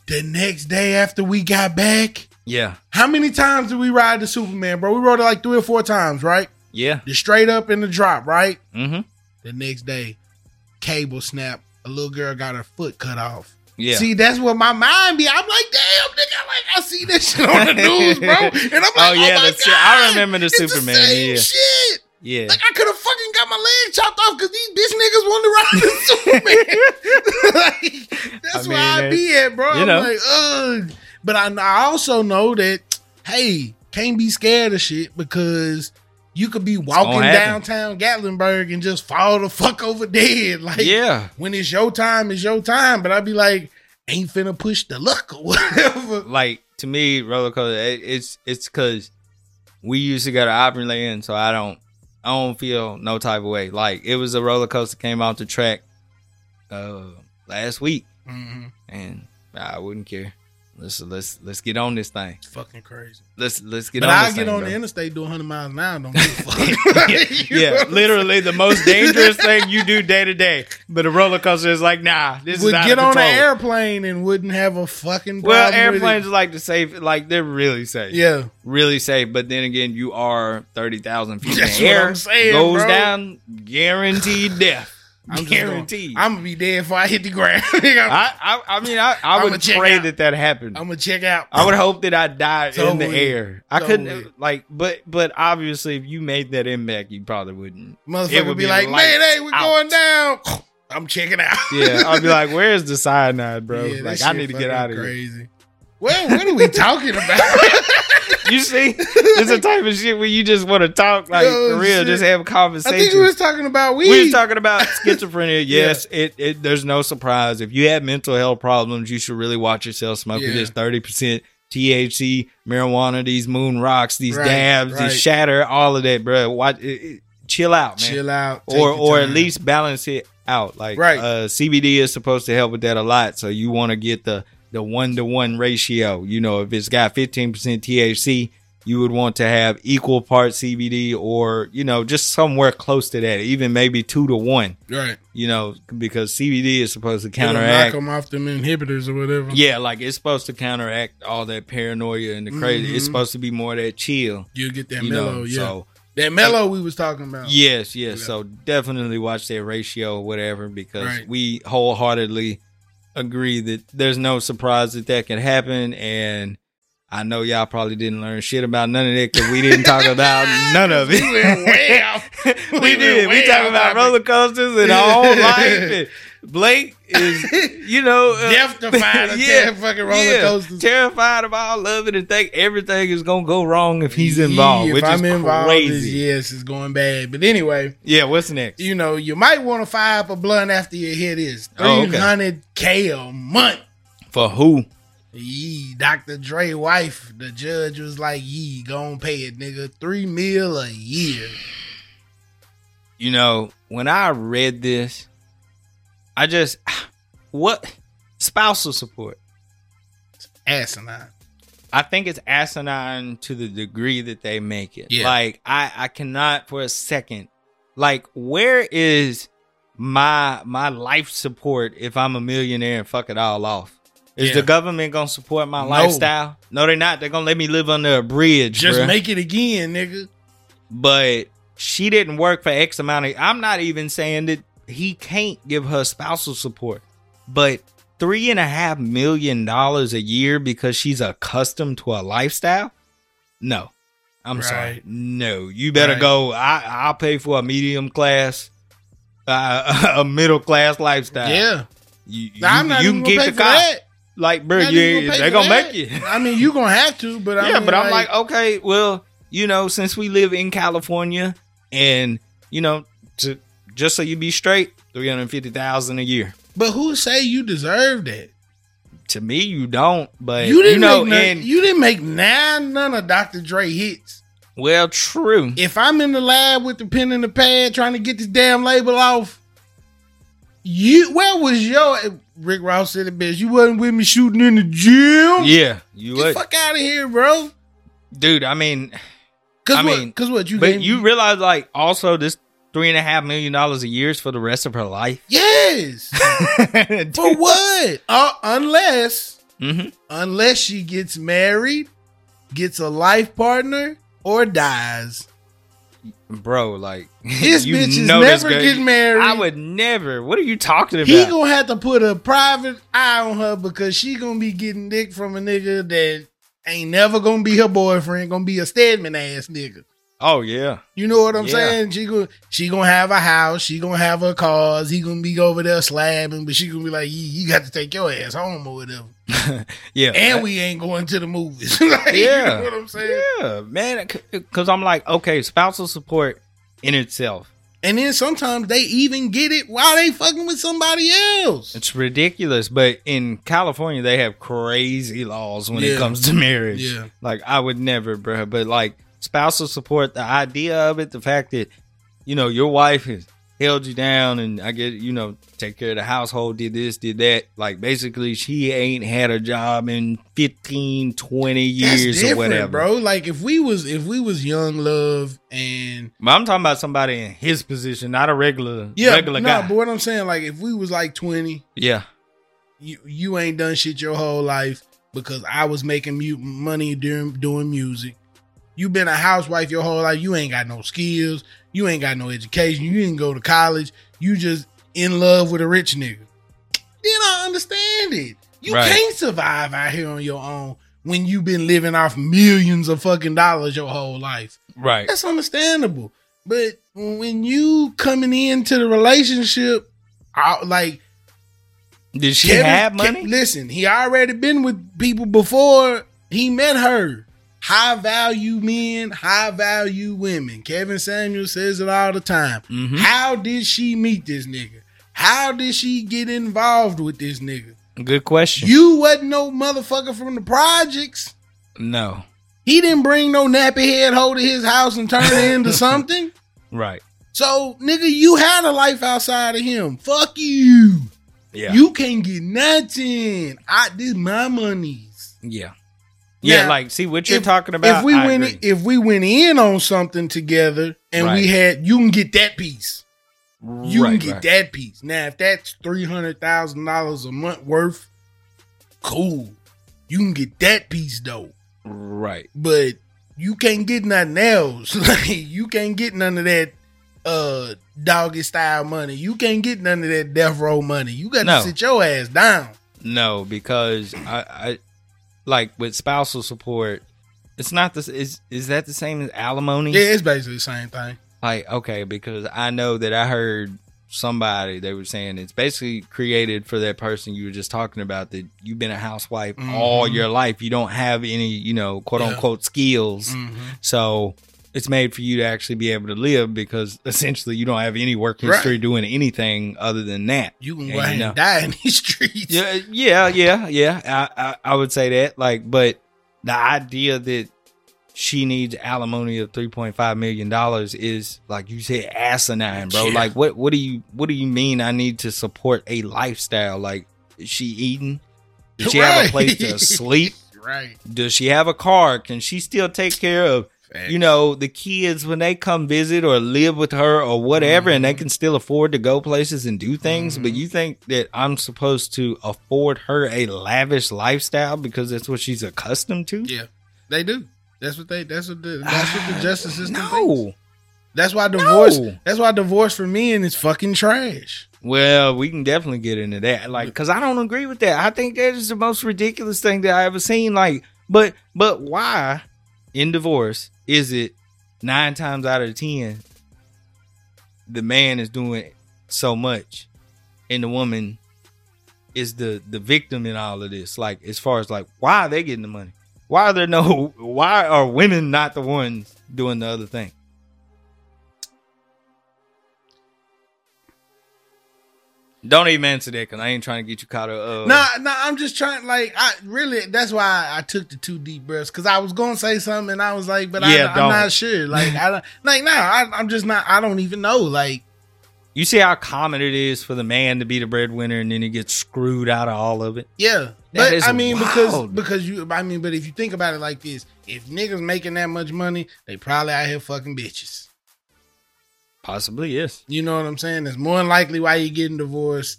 The next day after we got back, Yeah, how many times did we ride the Superman, bro? We rode it like three or four times, right? yeah. The straight up and the drop, right? Mm-hmm. The next day, cable snap. A little girl got her foot cut off. Yeah. See, that's what my mind be. I'm like, damn, nigga, like I see this shit on the news, bro. And I'm like, Oh, oh, yeah, my the shit- I remember the Superman, same yeah. shit. yeah. Like I could have fucking got my leg chopped off because these bitch niggas wanted to ride the Superman. like, that's I where I be at, bro. you I'm know. like, ugh. But I, I also know that, hey, can't be scared of shit because you could be walking downtown Gatlinburg and just fall the fuck over dead. Like, yeah. when it's your time, it's your time. But I'd be like, ain't finna push the luck or whatever. like to me, roller coaster. It, it's it's because we used to go to Opryland, so I don't I don't feel no type of way. Like it was a roller coaster came off the track uh last week, Mhm. and I wouldn't care. Let's let's let's get on this thing. It's fucking crazy. Let's let's get but on. I get thing, on bro. the interstate doing 100 miles an hour. Don't give a fuck. You yeah, literally the most dangerous thing you do day to day. But a roller coaster is like, nah, this would is out get on an airplane and wouldn't have a fucking problem Well, with airplanes like the safe, like they're really safe. Yeah, really safe. But then again, you are thirty thousand feet in the air. I'm saying, goes bro. down, guaranteed death. I'm guaranteed. Gonna, I'm gonna be dead before I hit the ground. I, I, I mean, I, I would pray out. that that happened. I'm gonna check out. I would hope that I died in the air. I couldn't like, but but obviously, if you made that impact, you probably wouldn't. It Motherfucker would be, be like, man, hey, we're out." going down. I'm checking out. Yeah, I'd be like, "Where's the cyanide, bro? Yeah, like, I need to get out of here." crazy. Well, what are we talking about? You see, it's the type of shit where you just want to talk, like Yo, for real, shit. just have a conversation. I think we was talking about weed. we was talking about schizophrenia. Yes, it, it there's no surprise. If you have mental health problems, you should really watch yourself smoking Yeah. this thirty percent THC, marijuana, these moon rocks, these Right, dabs, right. these shatter, all of that, bro. Watch, it, it- chill out, man. Chill out, or or at least balance it out. Like Right. uh, CBD is supposed to help with that a lot. So you want to get the the one to one ratio. You know, if it's got fifteen percent THC, you would want to have equal part CBD, or you know, just somewhere close to that, even maybe two to one. right. You know, because CBD is supposed to It'll knock counteract. them off them inhibitors or whatever. Yeah, like it's supposed to counteract all that paranoia and the crazy. Mhm. It's supposed to be more of that chill. you get that You mellow. know, yeah, so that mellow we was talking about. Yes, yes. Yeah. So definitely watch that ratio or whatever because Right. we wholeheartedly agree that there's no surprise that that can happen. And I know y'all probably didn't learn shit about none of that because we didn't talk about none of it. We went way off. we, We did. We off about roller coasters and whole life. And Blake is, you know, uh, of ter- fucking roller coasters. Terrified of all of it and think everything is gonna go wrong if he's involved, Yeah, which if is I'm involved, crazy. yes, it's going bad. But anyway, Yeah, what's next? you know, you might want to fire up a blunt after you hit this. Oh, okay. 300K a month. For who? Yee, Dr. Dre wife, the judge was like, yee, gon' pay it, nigga. Three mil a year. you know, when I read this, I just what spousal support. Asinine. I think it's asinine to the degree that they make it. Yeah. Like I, I cannot for a second. Like, where is my my life support if I'm a millionaire and fuck it all off? Is Yeah. the government gonna support my No. lifestyle? No, they're not. They're gonna let me live under a bridge. Just bruh. make it again, nigga. but she didn't work for X amount of. I'm not even saying that he can't give her spousal support, but three and a half million dollars a year because she's accustomed to a lifestyle. No, I'm sorry. No, you better Right. go. I I'll pay for a medium class, uh, a middle class lifestyle. Yeah. you, you, I'm not you can keep the car. that. Like, bro, you, they're gonna that. make you. I mean, you're gonna have to, but I yeah, mean, but I'm like, okay, well, you know, since we live in California, and you know, to just so you be straight, three hundred fifty thousand a year. but who say you deserve that? To me, you don't, but You you, didn't know, make none, and you didn't make nine none of Dr. Dre hits. well, true. If I'm in the lab with the pen and the pad trying to get this damn label off, you where was your Rick Ross said it best? You wasn't with me shooting in the gym. Yeah, you Get would, fuck out of here, bro. dude. I mean, Cause I what? mean, Cause what? You but you me- realize, like, also this three and a half million dollars a year for the rest of her life. yes. For what? Uh, unless hmm unless she gets married, gets a life partner, or dies. bro, like, This bitch is never getting married. I would never. What are you talking about? He gonna have to put a private eye on her because she gonna be getting dick from a nigga that ain't never gonna be her boyfriend, gonna be a Stedman ass nigga. Oh yeah. You know what I'm Yeah. saying? She gonna she gonna have a house, she gonna have her cars, he gonna be over there slabbing, but she gonna be like, you, got to take your ass home or whatever. yeah. And we ain't going to the movies. Like, Yeah. You know what I'm saying? Yeah, man. Because I'm like, okay, spousal support in itself, And then sometimes they even get it while they fucking with somebody else. it's ridiculous. But in California, they have crazy laws when Yeah. it comes to marriage. Yeah. Like, I would never, bro. But like, spousal support, the idea of it, the fact that, you know, your wife has held you down and I get, you know, take care of the household, did this, did that. Like, basically, she ain't had a job in 15, 20 That's years or whatever. bro. Like if we was if we was young love and But I'm talking about somebody in his position, not a regular, yeah, regular no, guy. but what I'm saying, like if we was like 20, yeah. you you ain't done shit your whole life because I was making money doing doing music. You been a housewife your whole life. You ain't got no skills. You ain't got no education. You didn't go to college. You just in love with a rich nigga. Then I understand it. You Right. can't survive out here on your own when you've been living off millions of fucking dollars your whole life. Right. That's understandable. But when you coming into the relationship, I, like Did she Kevin- have money? listen, he already been with people before he met her. High value men, high value women. Kevin Samuel says it all the time. Mhm. How did she meet this nigga? How did she get involved with this nigga? Good question. You wasn't no motherfucker from the projects. no. He didn't bring no nappy head hoe to his house and turn it into something. Right. So, nigga, you had a life outside of him. Fuck you. Yeah. You can't get nothing. I did my monies. yeah. Yeah. Now, like, see what you're if- talking about. If we I went, agree. if we went in on something together and we had, you can get that piece. You right, can get right. that piece. Now, if that's three hundred thousand dollars a month worth, cool. You can get that piece though, Right. but you can't get nothing else. like you can't get none of that uh doggy style money. You can't get none of that death row money. You got to No. sit your ass down. No, because I, I like with spousal support. It's not this. Is is that the same as alimony? Yeah, it's basically the same thing. Like, okay, because I know that I heard somebody they were saying it's basically created for that person you were just talking about that you've been a housewife all your life. You don't have any, you know, quote Yeah. unquote skills. Mm-hmm. So it's made for you to actually be able to live because essentially you don't have any work Right. history doing anything other than that. You can go ahead you know- and die in these streets. Yeah, yeah, yeah, yeah. I, I, I would say that. Like, but the idea that she needs alimony of three point five million dollars is like you said asinine, bro. Yeah. Like, what what do you what do you mean? I need to support a lifestyle? Like, is she eating? Does she have a place to sleep? right. Does she have a car? Can she still take care of You know the kids when they come visit or live with her or whatever, and Mm-hmm. they can still afford to go places and do things? But you think that I'm supposed to afford her a lavish lifestyle because that's what she's accustomed to? Yeah, they do. That's what they. That's what the. That's what the justice system thinks. No. That's why divorce. No. That's why divorce for men is fucking trash. Well, we can definitely get into that. Like, cause I don't agree with that. I think that is the most ridiculous thing that I ever seen. Like, but but why in divorce is it nine times out of ten the man is doing so much and the woman is the the victim in all of this? Like, as far as like why are they getting the money? Why are there no why are women not the ones doing the other thing? Don't even answer that because I ain't trying to get you caught up. Uh, Nah, nah. I'm just trying. Like, I really. That's why I took the two deep breaths because I was gonna say something and I was like, but Yeah, I, I'm don't. sure. Like, I don't. Like, nah. I, I'm just not. I don't even know. Like, You see how common it is for the man to be the breadwinner and then he gets screwed out of all of it? yeah. That But I mean, because because you. I mean, but if you think about it like this, if niggas making that much money, they probably out here fucking bitches. Possibly, yes. You know what I'm saying? It's more than likely why you're getting divorced.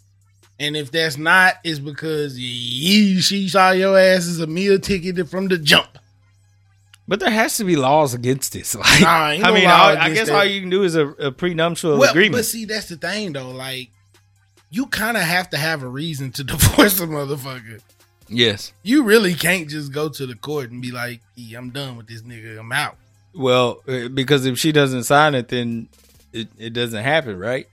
And if that's not, it's because you she saw your ass as a meal ticket from the jump. But there has to be laws against this. Like, Nah, I no mean, all, I guess that. all you can do is a, a prenuptial Well, agreement. but see, that's the thing though. Like, you kind of have to have a reason to divorce a motherfucker. yes. You really can't just go to the court and be like, I'm done with this nigga. I'm out." Well, uh, because if she doesn't sign it, then it, it doesn't happen, right?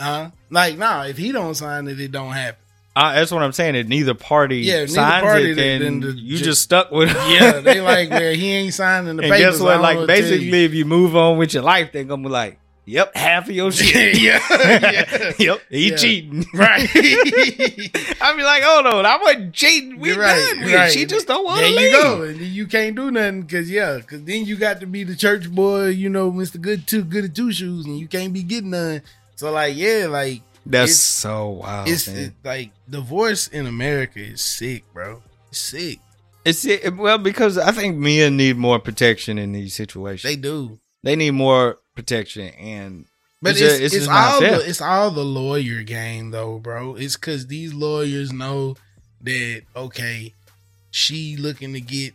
Huh? Like, nah. If he don't sign it, it don't happen. Uh, that's what I'm saying. If neither party Yeah, neither signs party, it, then- then, the- you ju- just stuck with Yeah, they like, well, he ain't signing the and papers. guess what? Like know what to tell basically, you. if you move on with your life, they're gonna be like, "Yep, half of your shit. yeah, yeah. yep, he Yeah. cheating." right. I'd be like, "Hold on, I wasn't cheating. We You're right, done right. She just don't want There you go. And then you can't do nothing because yeah, because then you got to be the church boy, you know, Mister Good Two Good at Two Shoes, and you can't be getting none. So like, yeah, like That's so wild. it's like divorce in America is sick, bro. It's sick. It's it, well because I think men need more protection in these situations. They do. They, need more protection, and but It's it's it's, it's all fair. the, it's all the lawyer game though, bro. It's because these lawyers know that okay, she looking to get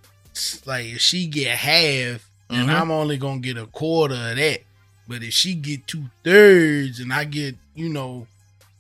like if she get half, and Mhm. I'm only gonna get a quarter of that. But if she get two thirds and I get you know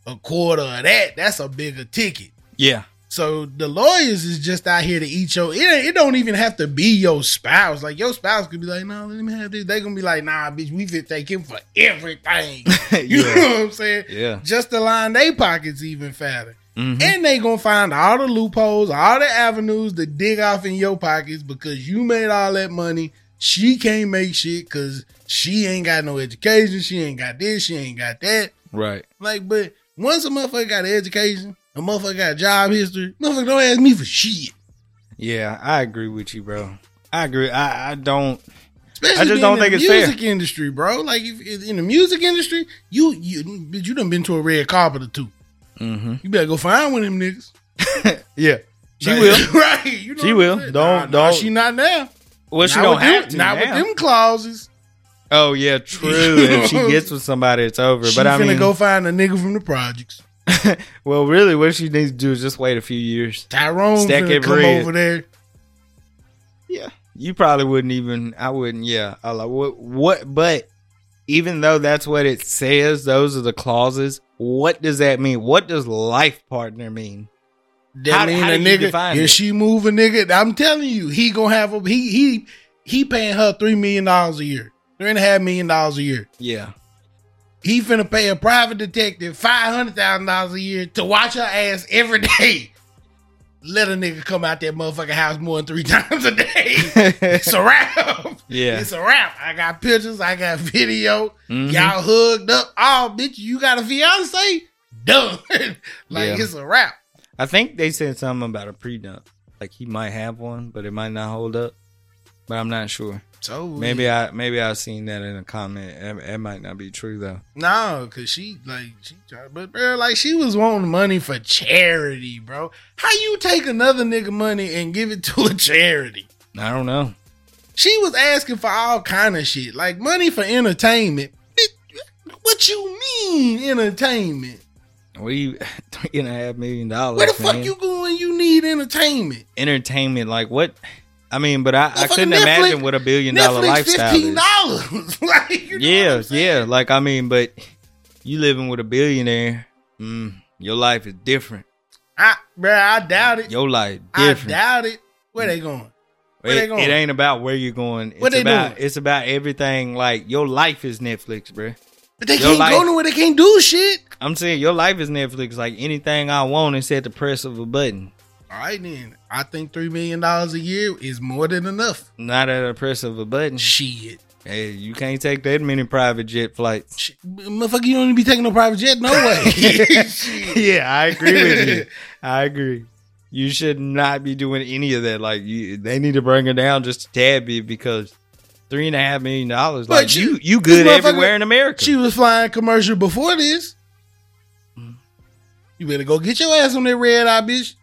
a quarter of that, that's a bigger ticket. yeah, So the lawyers is just out here to eat your. It, it don't even have to be your spouse. Like your spouse could be like, "No, let me have this." They gonna be like, "Nah, bitch, we fit take him for everything." You yeah, know what I'm saying? yeah. Just to line their pockets even fatter. Mhm. And they gonna find all the loopholes, all the avenues to dig off in your pockets because you made all that money. She can't make shit because she ain't got no education. She ain't got this. She ain't got that. Right. Like, but once a motherfucker got an education, a motherfucker got a job history, motherfucker don't ask me for shit. Yeah, I agree with you, bro. I agree. I, I don't. Especially I just don't in think the it's fair. music industry, bro. Like if, in the music industry, you you you done been to a red carpet or two. Mm-hmm. You better go find one of them niggas. Yeah, she Like, will. right? You know She will. Don't- Nah, nah, don't- she not now. Well, she Not don't have them, to. Not now. with them clauses. Oh yeah, true. if she gets with somebody, it's over. She but I finna mean, go find a nigga from the projects. well, really, what she needs to do is just wait a few years. Tyrone Stack it come bread. over there. Yeah, you probably wouldn't even. I wouldn't. Yeah, I like what. What? But even though that's what it says, those are the clauses. What does that mean? What does life partner mean? That How- mean how a nigga. If it? she move a nigga, I'm telling you, he gonna have a he he he paying her three million dollars a year, three and a half million dollars a year. Yeah, He finna pay a private detective five hundred thousand dollars a year to watch her ass every day. Let a nigga come out that motherfucking house more than three times a day. it's a wrap. Yeah. It's a wrap. I got pictures, I got video. Mhm. Y'all hugged up. Oh, bitch, you got a fiance? Done. like Yeah. it's a wrap. I think they said something about a prenup. Like he might have one, but it might not hold up. but I'm not sure. So Maybe I maybe I've seen that in a comment. It, it might not be true though. No, cause she like she tried, but bro, like she was wanting money for charity, bro. How you take another nigga money and give it to a charity? I don't know. She was asking for all kind of shit, like money for entertainment. What you mean entertainment? We three and a half million dollars. Where the fuck you going? You need entertainment. entertainment? Like what? I mean, but I, I couldn't Netflix- imagine what a billion dollar Netflix lifestyle fifteen is. dollars. like you know Yeah, yeah. Like I mean, but you living with a billionaire, mm, your life is different. I, bro, I doubt it. Your life different. I doubt it. Where they going? where they going? it ain't about where you're going. It's What they about doing? it's about everything. Like your life is Netflix, bruh. But they Your can't life- go nowhere. They can't do shit. I'm saying your life is Netflix. Like anything I want is at the press of a button, All right, then. I think three million dollars a year is more than enough. not at the press of a button. Shit. Hey, you can't take that many private jet flights. Shit. Motherfucker, you don't even be taking no private jet. No way. Yeah, I agree with you. I agree. You should not be doing any of that. Like you, they need to bring it down just a tad bit because three and a half million dollars. But Like she- you, you good everywhere in America. She was flying commercial before this. Mm. You better go get your ass on that red eye, bitch.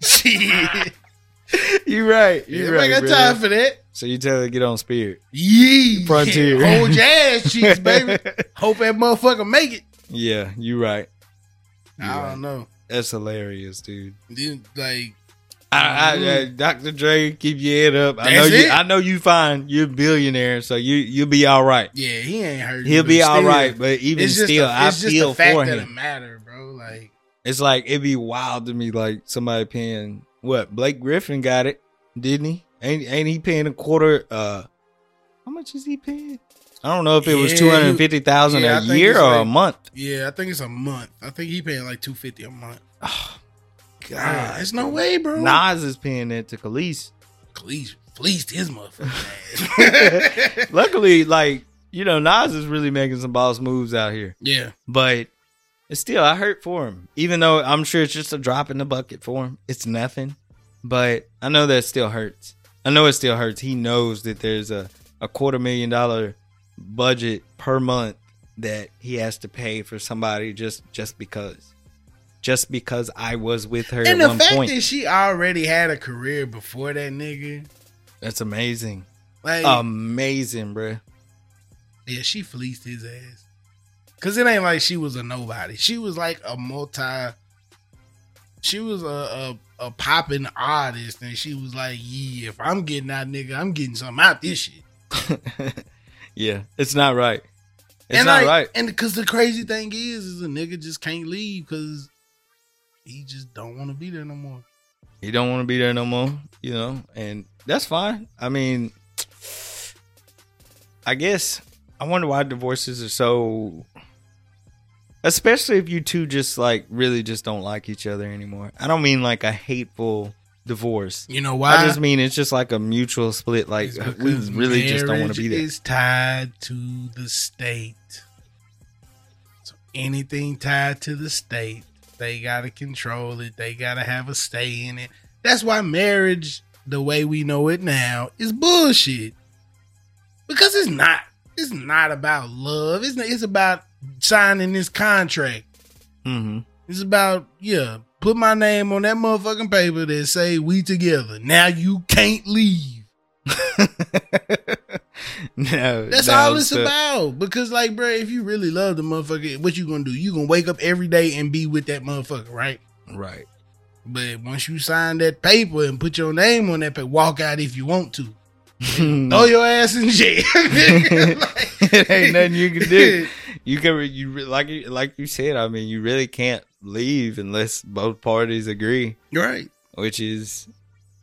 Shit. you right. You You right. ain't got time for that. So you tell her to get on Spirit. Yee. Frontier. Hold your ass cheeks, baby. Hope that motherfucker make it. Yeah, you right. You I right. don't know. That's hilarious, dude. Like, I, I, uh, Dr. Dre, keep your head up. I know you. it? I know you fine. You're a billionaire, so you you'll be all right. yeah, he ain't hurt. He'll be all right. But even still, I just feel the fact for that him. it matter, bro. Like, It's like it'd be wild to me, like somebody paying what Blake Griffin got it, didn't he? Ain't ain't he paying a quarter? Uh, how much is he paying? I don't know if it was Yeah, two hundred fifty thousand yeah, a year or a month. yeah, I think it's a month. I think he paying like two fifty a month. Oh, God, God, there's no way, bro. Nas is paying that to Kelis. Kelis fleeced his motherfucking ass. Luckily, like you know, Nas is really making some boss moves out here. yeah, But it's still, I hurt for him. Even though I'm sure it's just a drop in the bucket for him. It's nothing. But I know that still hurts. I know it still hurts. He knows that there's a, a quarter million dollar budget per month that he has to pay for somebody just just because. Just because I was with her and at the one fact point. that she already had a career before that nigga, That's amazing. like, Amazing, bruh. yeah, she fleeced his ass. Cause it ain't like she was a nobody. She was like a multi. She was a a, a popping artist, and she was like, "Yeah, if I'm getting that nigga, I'm getting something out this shit." yeah, it's not right. It's and not like, right. And because the crazy thing is, is a nigga just can't leave because he just don't want to be there no more. he don't want to be there no more, you know, and that's fine. I mean, I guess I wonder why divorces are so, especially if you two just like really just don't like each other anymore. I don't mean like a hateful divorce. You know why? I just mean it's just like a mutual split. Like uh, we really just don't want to be there. Is tied to the state. So anything tied to the state, they gotta control it. They gotta have a stay in it. That's why marriage, the way we know it now, is bullshit. Because it's not. It's not about love. It's not, it's about signing this contract. hmm It's about yeah, put my name on that motherfucking paper that say we together. Now you can't leave. no, That's no, all it's so- about. Because like, bro, if you really love the motherfucker, what you gonna do? You gonna wake up every day and be with that motherfucker, right? Right. But once you sign that paper and put your name on that paper, walk out if you want to. Throw your ass in jail. Like- it ain't nothing you can do. You can you like you like you said. I mean, you really can't leave unless both parties agree. right. Which is,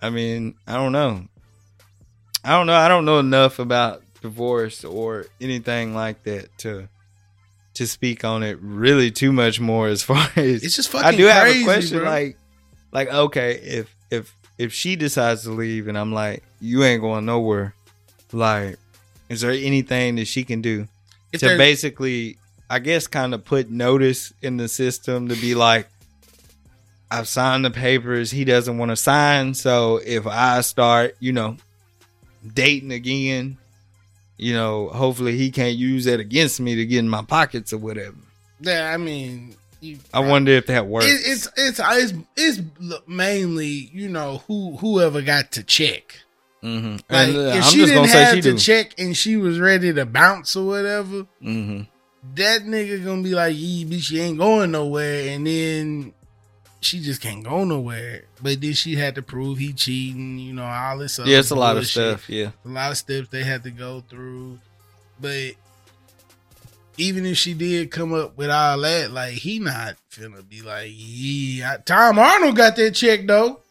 I mean, I don't know. I don't know. I don't know enough about divorce or anything like that to to speak on it really too much more. As far as It's just fucking. I do have a question. bro. Like, like okay, if if if she decides to leave and I'm like, you ain't going nowhere. Like, is there anything that she can do If to basically, I guess, kind of put notice in the system to be like, I've signed the papers. He doesn't want to sign. So if I start, you know, dating again, you know, hopefully he can't use that against me to get in my pockets or whatever. Yeah, I mean, you, I wonder if that works. it, it's it's it's it's mainly you know who whoever got to check. Mm-hmm. Like and, uh, if I'm she just didn't gonna say have she to do. check and she was ready to bounce or whatever, mm-hmm. that nigga gonna be like, "Yee, bitch, she ain't going nowhere," and then she just can't go nowhere. But then she had to prove he cheating, you know, all this. Other Yeah, it's a lot of stuff. Yeah. a lot of steps they had to go through. But even if she did come up with all that, like he not finna be like, yeah. Tom Arnold got that check though.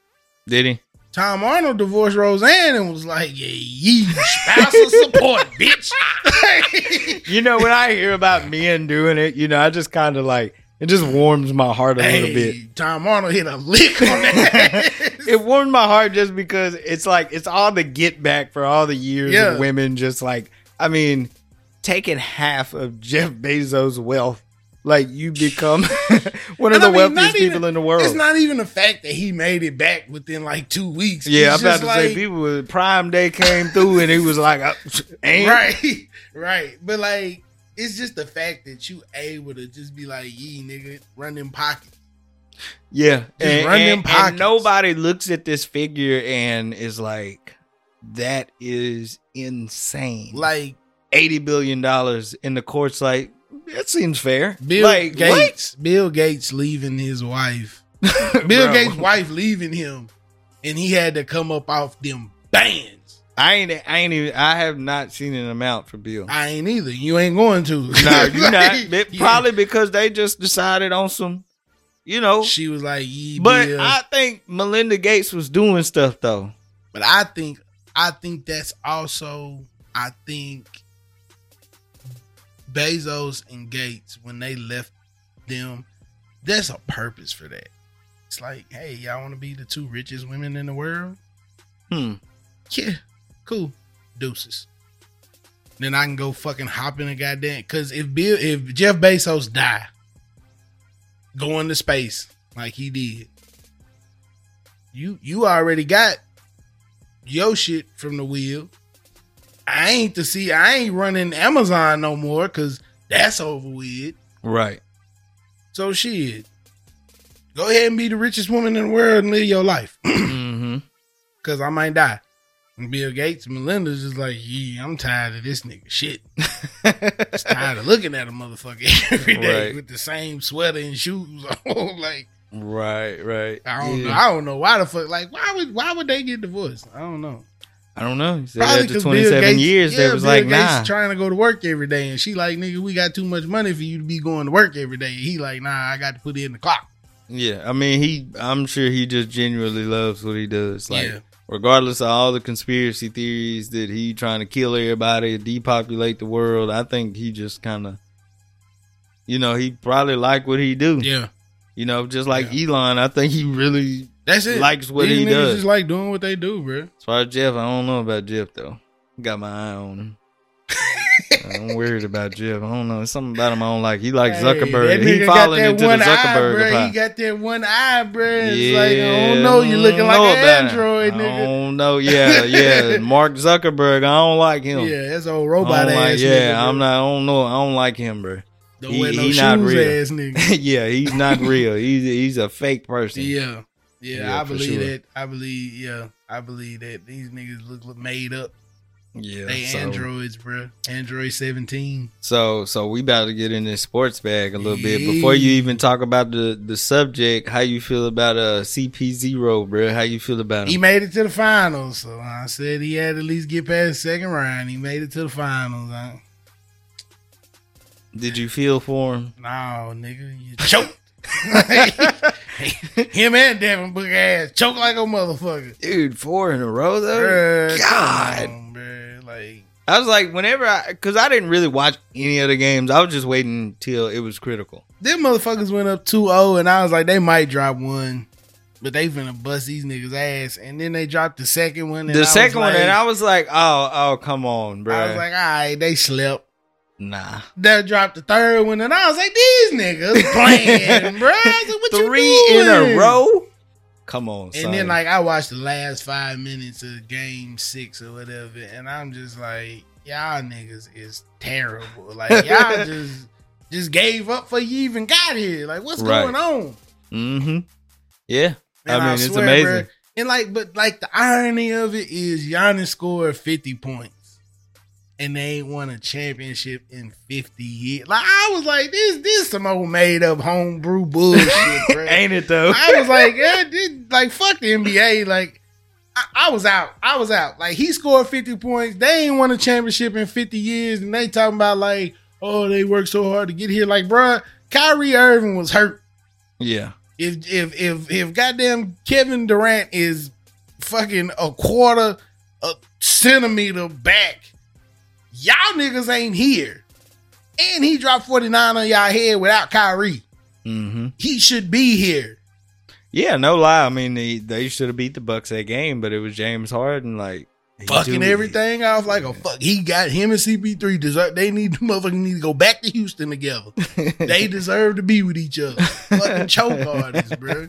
Did he? Tom Arnold divorced Roseanne and was like, yeah, ye spousal support, bitch. You know, when I hear about men doing it, you know, I just kind of like it just warms my heart a little bit. Tom Arnold hit a lick on that. It warmed my heart just because it's like it's all the get back for all the years Yeah. of women just like I mean, taking half of Jeff Bezos' wealth, like you become one of And the I mean, wealthiest people even- in the world. It's not even the fact that he made it back within like two weeks. yeah, I'm about just to say people with Prime Day came through and he was like, uh, Right, right. But like, it's just the fact that you able to just be like, "Yee, nigga, run them pockets." Yeah, and, run them and- and nobody looks at this figure and is like, "That is insane." Like eighty billion dollars in the courts, like that seems fair. Bill like Gates, Bill Gates leaving his wife. Bill Gates' wife leaving him, and he had to come up off them bands. I ain't. I ain't even. I have not seen an amount for Bill. I ain't either. You ain't going to. no, you not. Like, It- yeah. Probably because they just decided on some, you know. She was like, "Yee, But Bill." I think Melinda Gates was doing stuff though. But I think I think that's also I think Bezos and Gates when they left them, there's a purpose for that. It's like, hey, y'all want to be the two richest women in the world? Hmm. Yeah, cool. Deuces. Then I can go fucking hop in a goddamn. Cause if Bill, if Jeff Bezos die, go into space like he did, you you already got your shit from the wheel. I ain't to see. I ain't running Amazon no more because that's over with. Right. So shit, go ahead and be the richest woman in the world and live your life. hmm Cause I might die. And Bill Gates and Melinda's just like, yeah, I'm tired of this nigga shit. Just tired of looking at a motherfucker every day Right. with the same sweater and shoes on. like, right. Right. I don't Yeah. know. I don't know why the fuck. Like, why would why would they get divorced? I don't know. I don't know. He said Probably after 'cause 27 Bill Gates- years, yeah, they was Bill like, Gates nah. trying to go to work every day, and she like, nigga, we got too much money for you to be going to work every day. He like, nah, I got to put in the clock. Yeah, I mean, he. I'm sure he just genuinely loves what he does. Like, Yeah. regardless of all the conspiracy theories that he trying to kill everybody, depopulate the world, I think he just kind of, you know, he probably like what he do. Yeah, You know, just like Elon, I think he really. That's it. Likes what These he niggas does. Just like doing what they do, bro. As far as Jeff, I don't know about Jeff though. Got my eye on him. I'm worried about Jeff. I don't know. It's something about him I don't like. He like Hey, Zuckerberg. he nigga that into the Zuckerberg eye, He got that one eye, bro. It's Yeah, like I don't know. You looking like an about it. android, I don't know. Yeah, yeah. Mark Zuckerberg. I don't like him. Yeah, that's old robot ass. like, yeah, bro. I'm not. I don't know. I don't like him, bro. Don't he- wear no he shoes, not real. ass nigga. yeah, he's not real. He's he's a fake person. Yeah, yeah, Yeah, I believe sure. that. I believe, yeah, I believe that these niggas look, look made up. yeah. They so, androids, bro. Android seventeen. so so we about to get in this sports bag a little bit before you even talk about the the subject. How you feel about uh CP zero, bro? How you feel about him? He made it to the finals, so I said he had to at least get past the second round. He made it to the finals. Huh? Did you feel for him? No, nigga, you choked. Him and Devin Book ass choke like a motherfucker. Dude, four in a row though. Bruh, God. on, bruh. Like, I was like, whenever I, because I didn't really watch any of the games. I was just waiting till it was critical. them motherfuckers went up 2-0, and I was like, they might drop one, but they finna bust these niggas ass. And then they dropped the second one. And I The was second one, like- and I was like, oh, oh, come on, bro. I was like, all right, they slept. Nah. that dropped the third one, and I was like, these niggas playing, bro. I like, Three in a row? Come on, son. And then like I watched the last five minutes of game six or whatever, and I'm just like, y'all niggas is terrible. Like y'all just just gave up for you even got here. Like what's Right. going on? mm-hmm. Yeah. And I mean, it's swear, amazing. bruh, and like, but like the irony of it is Giannis scored 50 points. And they ain't won a championship in 50 years. Like I was like, this this some old made up homebrew bullshit, bro. Ain't it though? I was like, yeah, this, like fuck the NBA. Like I, I was out. I was out. Like he scored 50 points. They ain't won a championship in 50 years. And they talking about like, oh, they worked so hard to get here. Like, bruh, Kyrie Irving was hurt yeah. if if if if goddamn Kevin Durant is fucking a quarter a centimeter back, y'all niggas ain't here. And he dropped 49 on y'all head without Kyrie. Mm-hmm. He should be here. Yeah, no lie. I mean, they, they should have beat the Bucks that game, but it was James Harden, like Fucking everything off like a fuck. He got him and CP3 deserve they need the motherfucking need to go back to Houston together. they deserve to be with each other. Fucking choke artists, bro.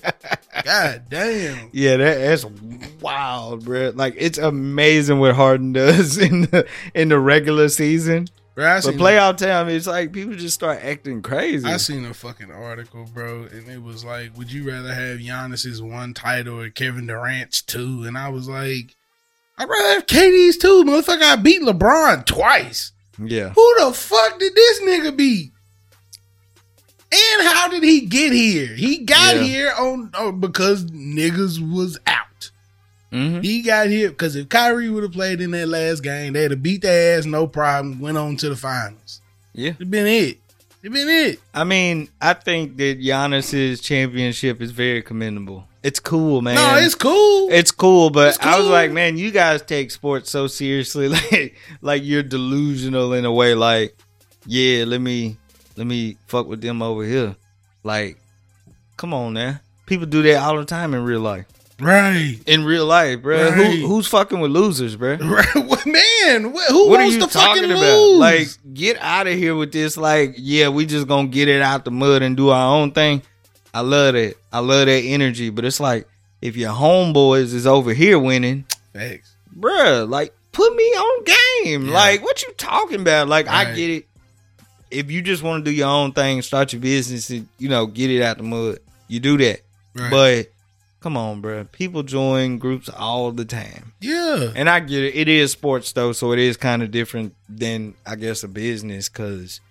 God damn. Yeah, that, that's wild, bro. Like it's amazing what Harden does in the in the regular season, Bro, but playoff time, it's like people just start acting crazy. I seen a fucking article, bro, and it was like, would you rather have Giannis's one title or Kevin Durant's two? And I was like, I'd rather have KD's too, Motherfucker, I beat LeBron twice. yeah, Who the fuck did this nigga beat? And how did he get here? He got Yeah. here on oh, because niggas was out. hmm He got here because if Kyrie would have played in that last game, they'd have beat their ass, no problem. Went on to the finals. yeah. It'd been it. It'd been it. I mean, I think that Giannis's championship is very commendable. It's cool, man. No, it's cool. It's cool, but It's I was like, man, you guys take sports so seriously, like, like you're delusional in a way. Like, yeah, let me, let me fuck with them over here. Like, come on, man. People do that all the time in real life. right. In real life, bro. Right. Who, who's fucking with losers, bro? Right, man, wh- who What are wants you to talking fucking about? lose? Like, get out of here with this. Like, yeah, we just gonna get it out the mud and do our own thing. I love that. I love that energy. But it's like, if your homeboys is over here winning, Facts. bruh, like put me on game. Yeah. Like what you talking about? Like I get it. If you just want to do your own thing, start your business, and you know, get it out the mud, you do that. Right. But come on, bruh. People join groups all the time, yeah, and I get it. It is sports though, so it is kind of different than I guess a business, cause.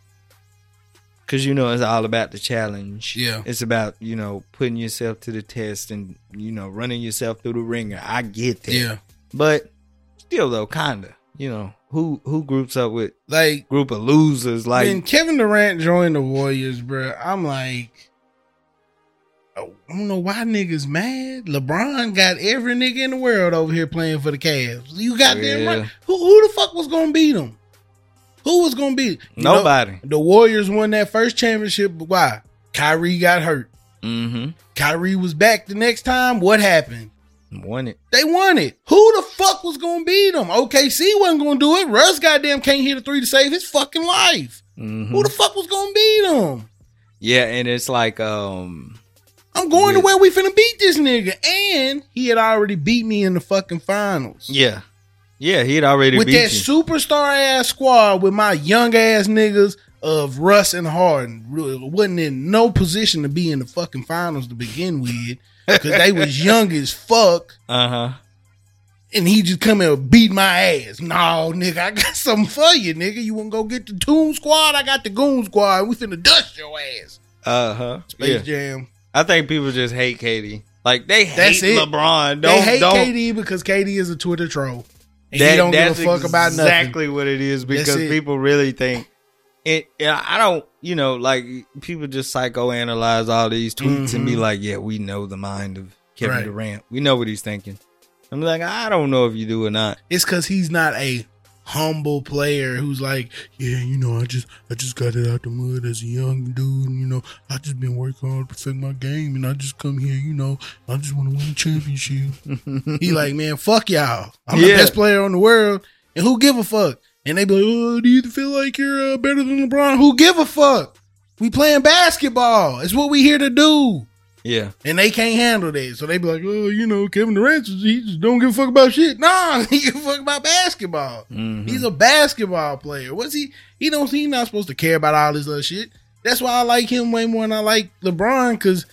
Cause you know it's all about the challenge. Yeah. it's about you know putting yourself to the test and you know running yourself through the ringer. I get that. yeah. But still though, kinda. You know, who who groups up with Like group of losers like when Kevin Durant joined the Warriors, bro, I'm like, oh, I don't know why niggas mad. LeBron got every nigga in the world over here playing for the Cavs. You got them right. Who who the fuck was gonna beat him? Who was gonna be? you know, nobody. the Warriors won that first championship. but Why? Kyrie got hurt. mm-hmm. Kyrie was back the next time. What happened? Won it. They won it. Who the fuck was gonna beat them? OKC wasn't gonna do it. Russ goddamn can't hit a three to save his fucking life. Mhm. Who the fuck was gonna beat them? Yeah, and it's like um I'm going to where we finna beat this nigga. And he had already beat me in the fucking finals. yeah. Yeah, he'd already with that you. superstar ass squad with my young ass niggas of Russ and Harden. Really wasn't in no position to be in the fucking finals to begin with. Cause they was young as fuck. uh-huh. and he just come here and beat my ass. No, nigga, I got something for you, nigga. You want to go get the Toon Squad? I got the Goon Squad. We finna dust your ass. Uh-huh. Space Yeah. Jam. I think people just hate KD. Like they That's hate it. LeBron. Don't they hate don't KD because KD is a Twitter troll. That- don't give that's a fuck about nothing. Exactly what it is because it. people really think it. I don't, you know, like people just psychoanalyze all these tweets and be Mhm. like, "Yeah, we know the mind of Kevin Right. Durant. We know what he's thinking." I'm like, I don't know if you do or not. It's because he's not a humble player who's like, yeah, you know, I just I just got it out the mud as a young dude, and you know, I just been working hard to perfect my game, and I just come here, you know, I just want to win a championship. he like, man, fuck y'all. I'm the best player on the world, and who give a fuck? And they be like, oh, do you feel like you're uh, better than LeBron? Who give a fuck? We playing basketball. It's what we here to do. Yeah. And they can't handle that. So they be like, oh, you know, Kevin Durant, he just don't give a fuck about shit. Nah, he give a fuck about basketball. Mhm. He's a basketball player. What's he? He don't. He not supposed to care about all this other shit. That's why I like him way more than I like LeBron because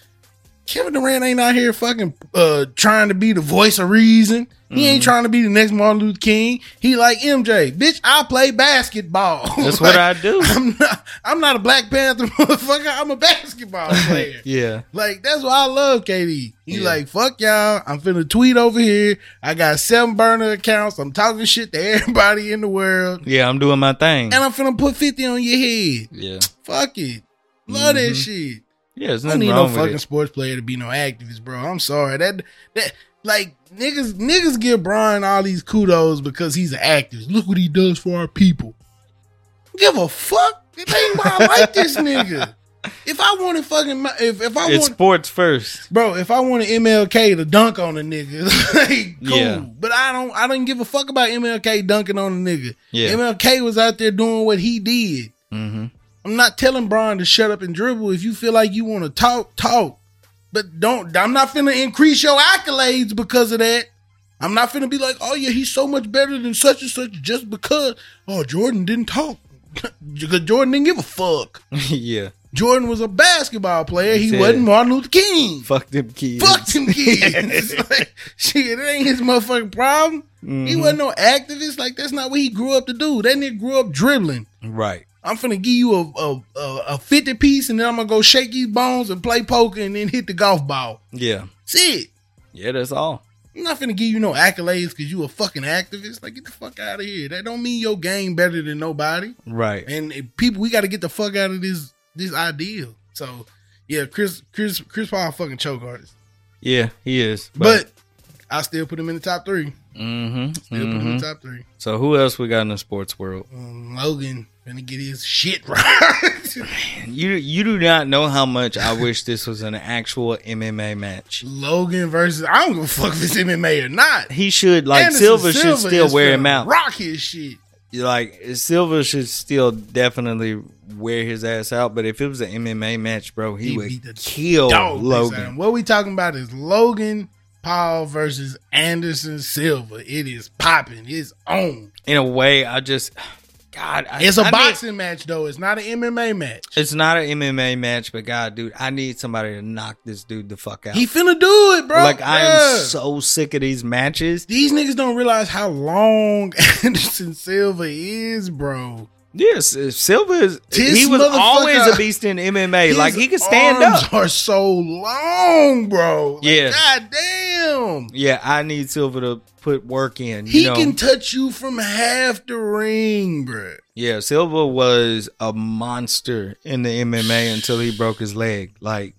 Kevin Durant ain't out here fucking uh trying to be the voice of reason. He ain't trying to be the next Martin Luther King. He like MJ, bitch. I play basketball. That's what I do. I'm not. I'm not a Black Panther motherfucker. I'm a basketball player. Yeah. Like that's why I love KD. He Yeah. like fuck y'all. I'm finna tweet over here. I got seven burner accounts. I'm talking shit to everybody in the world, Yeah, I'm doing my thing. and I'm finna put fifty on your head. Yeah. Fuck it. Love that Mhm. shit. Yeah, there's I don't nothing need no fucking it. sports player to be no activist, bro. I'm sorry. That that like niggas niggas give Bron all these kudos because he's an activist. Look what he does for our people. Give a fuck. It ain't why I like this nigga. If I wanted fucking if if I It's want sports first. bro, if I wanted MLK to dunk on a nigga, like cool. Yeah. But I don't I don't give a fuck about MLK dunking on a nigga. Yeah. MLK was out there doing what he did. Mm-hmm. I'm not telling Bron to shut up and dribble. If you feel like you want to talk, talk. But don't. I'm not finna increase your accolades because of that. I'm not finna be like, oh yeah, he's so much better than such and such just because. Oh, Jordan didn't talk because Jordan didn't give a fuck. yeah. Jordan was a basketball player. He Said- wasn't Martin Luther King. Fuck them kids. Fuck them kids. like, shit, it ain't his motherfucking problem. He Mhm. wasn't no activist. Like that's not what he grew up to do. That nigga grew up dribbling. Right. I'm finna give you a, a a a 50 piece and then I'm gonna go shake these bones and play poker and then hit the golf ball. Yeah. That's it. Yeah, that's all. I'm not finna give you no accolades because you a fucking activist. Like get the fuck out of here. That don't mean your game better than nobody. Right. And people, we got to get the fuck out of this this ideal. So yeah, Chris Chris Chris Paul fucking choke artist, Yeah, he is. but, I still put him in the top three. mm-hmm. Still put him in the top three. So who else we got in the sports world? Um, Logan finna get his shit right. You you do not know how much I wish this was an actual MMA match. Logan versus I don't give a fuck if it's MMA or not. He should like Anderson Silva should still wear him out. Rock his shit. Like Silver should still definitely wear his ass out. But if it was an MMA match, bro, he, He would kill Dog piss out of him. Logan. What we talking about is Logan Paul versus Anderson Silva. It is popping. It's on. In a way, I just God, I, It's a I need- boxing match though. It's not an MMA match. it's not an MMA match, but God, dude, I need somebody to knock this dude the fuck out. He finna do it, bro. like I am so sick of these matches. These niggas don't realize how long Anderson Silva is, bro. Yes, Silva is. This he was always a beast in MMA. like he could stand arms up. Are so long, bro. Like, Yeah. God damn. Yeah, I need Silva to put work in. You He know? can touch you from half the ring, bro. Yeah, Silva was a monster in the MMA until he broke his leg. Like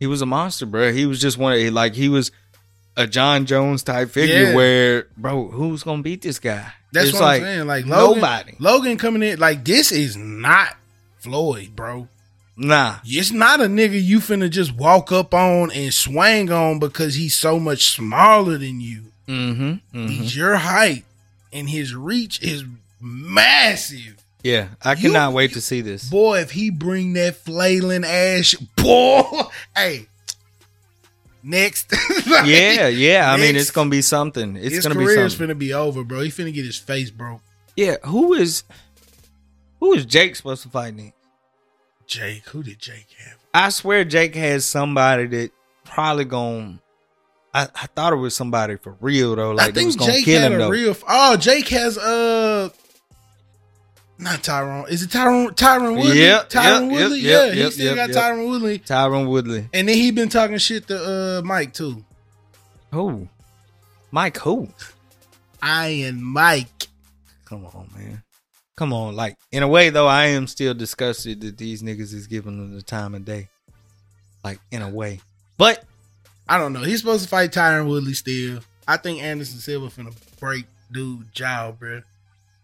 he was a monster, bro. He was just one. of- Like he was a Jon Jones type figure. Yeah. Where, bro, who's gonna beat this guy? That's It's what I'm saying. Like Logan, nobody. Logan coming in like this is not Floyd, bro. Nah, It's not a nigga you finna just walk up on and swang on because he's so much smaller than you. mm-hmm, mm-hmm. He's your height and his reach is massive. Yeah, I You- cannot wait to see this. Boy, if he bring that flailing ass, boy, hey, next. Like, Yeah, yeah. I mean, it's gonna be something. It's his gonna be career's something. finna be over, bro. He finna get his face broke. Yeah, who is who is Jake supposed to fight next? Jake, who did Jake have? I swear Jake has somebody that probably gonna. I, I thought it was somebody for real though. Like I they was think gonna Jake kill had him a though. real. Oh, Jake has uh, not Tyrone. Is it Tyrone? Tyron Woodley. Yep, Tyron yep, Woodley. yep, yeah, he still got yep. Tyron Woodley. Tyron Woodley. And then he been talking shit to uh Mike too. Who? Mike who? Iron Mike. Come on, man. Come on. Like in a way though, I am still disgusted that these niggas is giving them the time of day. Like in a way. But I don't know. He's supposed to fight Tyron Woodley still. I think Anderson Silva finna break dude jaw, bro.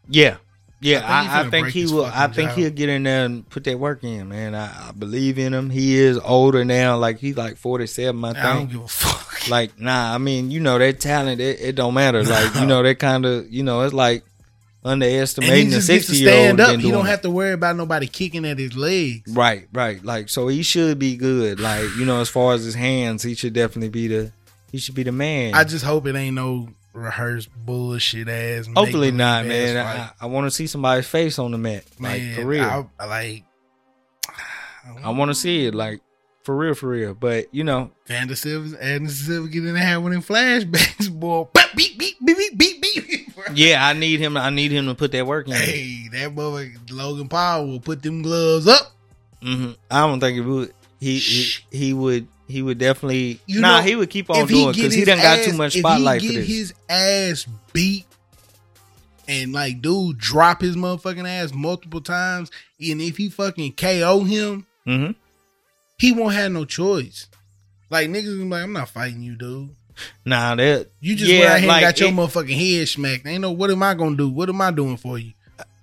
Yeah. Yeah, I think he I, think he will. I think jaw. he'll get in there and put that work in, man. I, I believe in him. He is older now. Like he's like forty seven, I I don't give a fuck. Like nah, I mean, you know that talent. It, it don't matter. Like you know that kind of. You know it's like underestimating the just gets to sixty year old. up. He don't have to worry about nobody kicking at his legs. Right, right. Like so, he should be good. Like you know, as far as his hands, he should definitely be the. He should be the man. I just hope it ain't no rehearsed bullshit ass. Hopefully not, ass man. I, I want to see somebody's face on the mat, like for real. I, I like. I want to see it, like for real, for real. But you know, Vander Silva, Anderson Silva get in there one them flashbacks, boy. Beep, beep, beep, beep, beep, beep. yeah, I need him. I need him to put that work in. Hey, that boy Logan Paul will put them gloves up. hmm I don't think he would. He, he he would he would definitely. You nah, know, he would keep on doing because he his done got too ass- much if spotlight he for get this. his ass beat and like dude drop his motherfucking ass multiple times, and if he fucking KO him, mm-hmm. he won't have no choice. Like niggas like, I'm not fighting you, dude. Nah, that You just yeah, went out here like, and got your it- motherfucking head smacked. Ain't no what am I gonna do? What am I doing for you?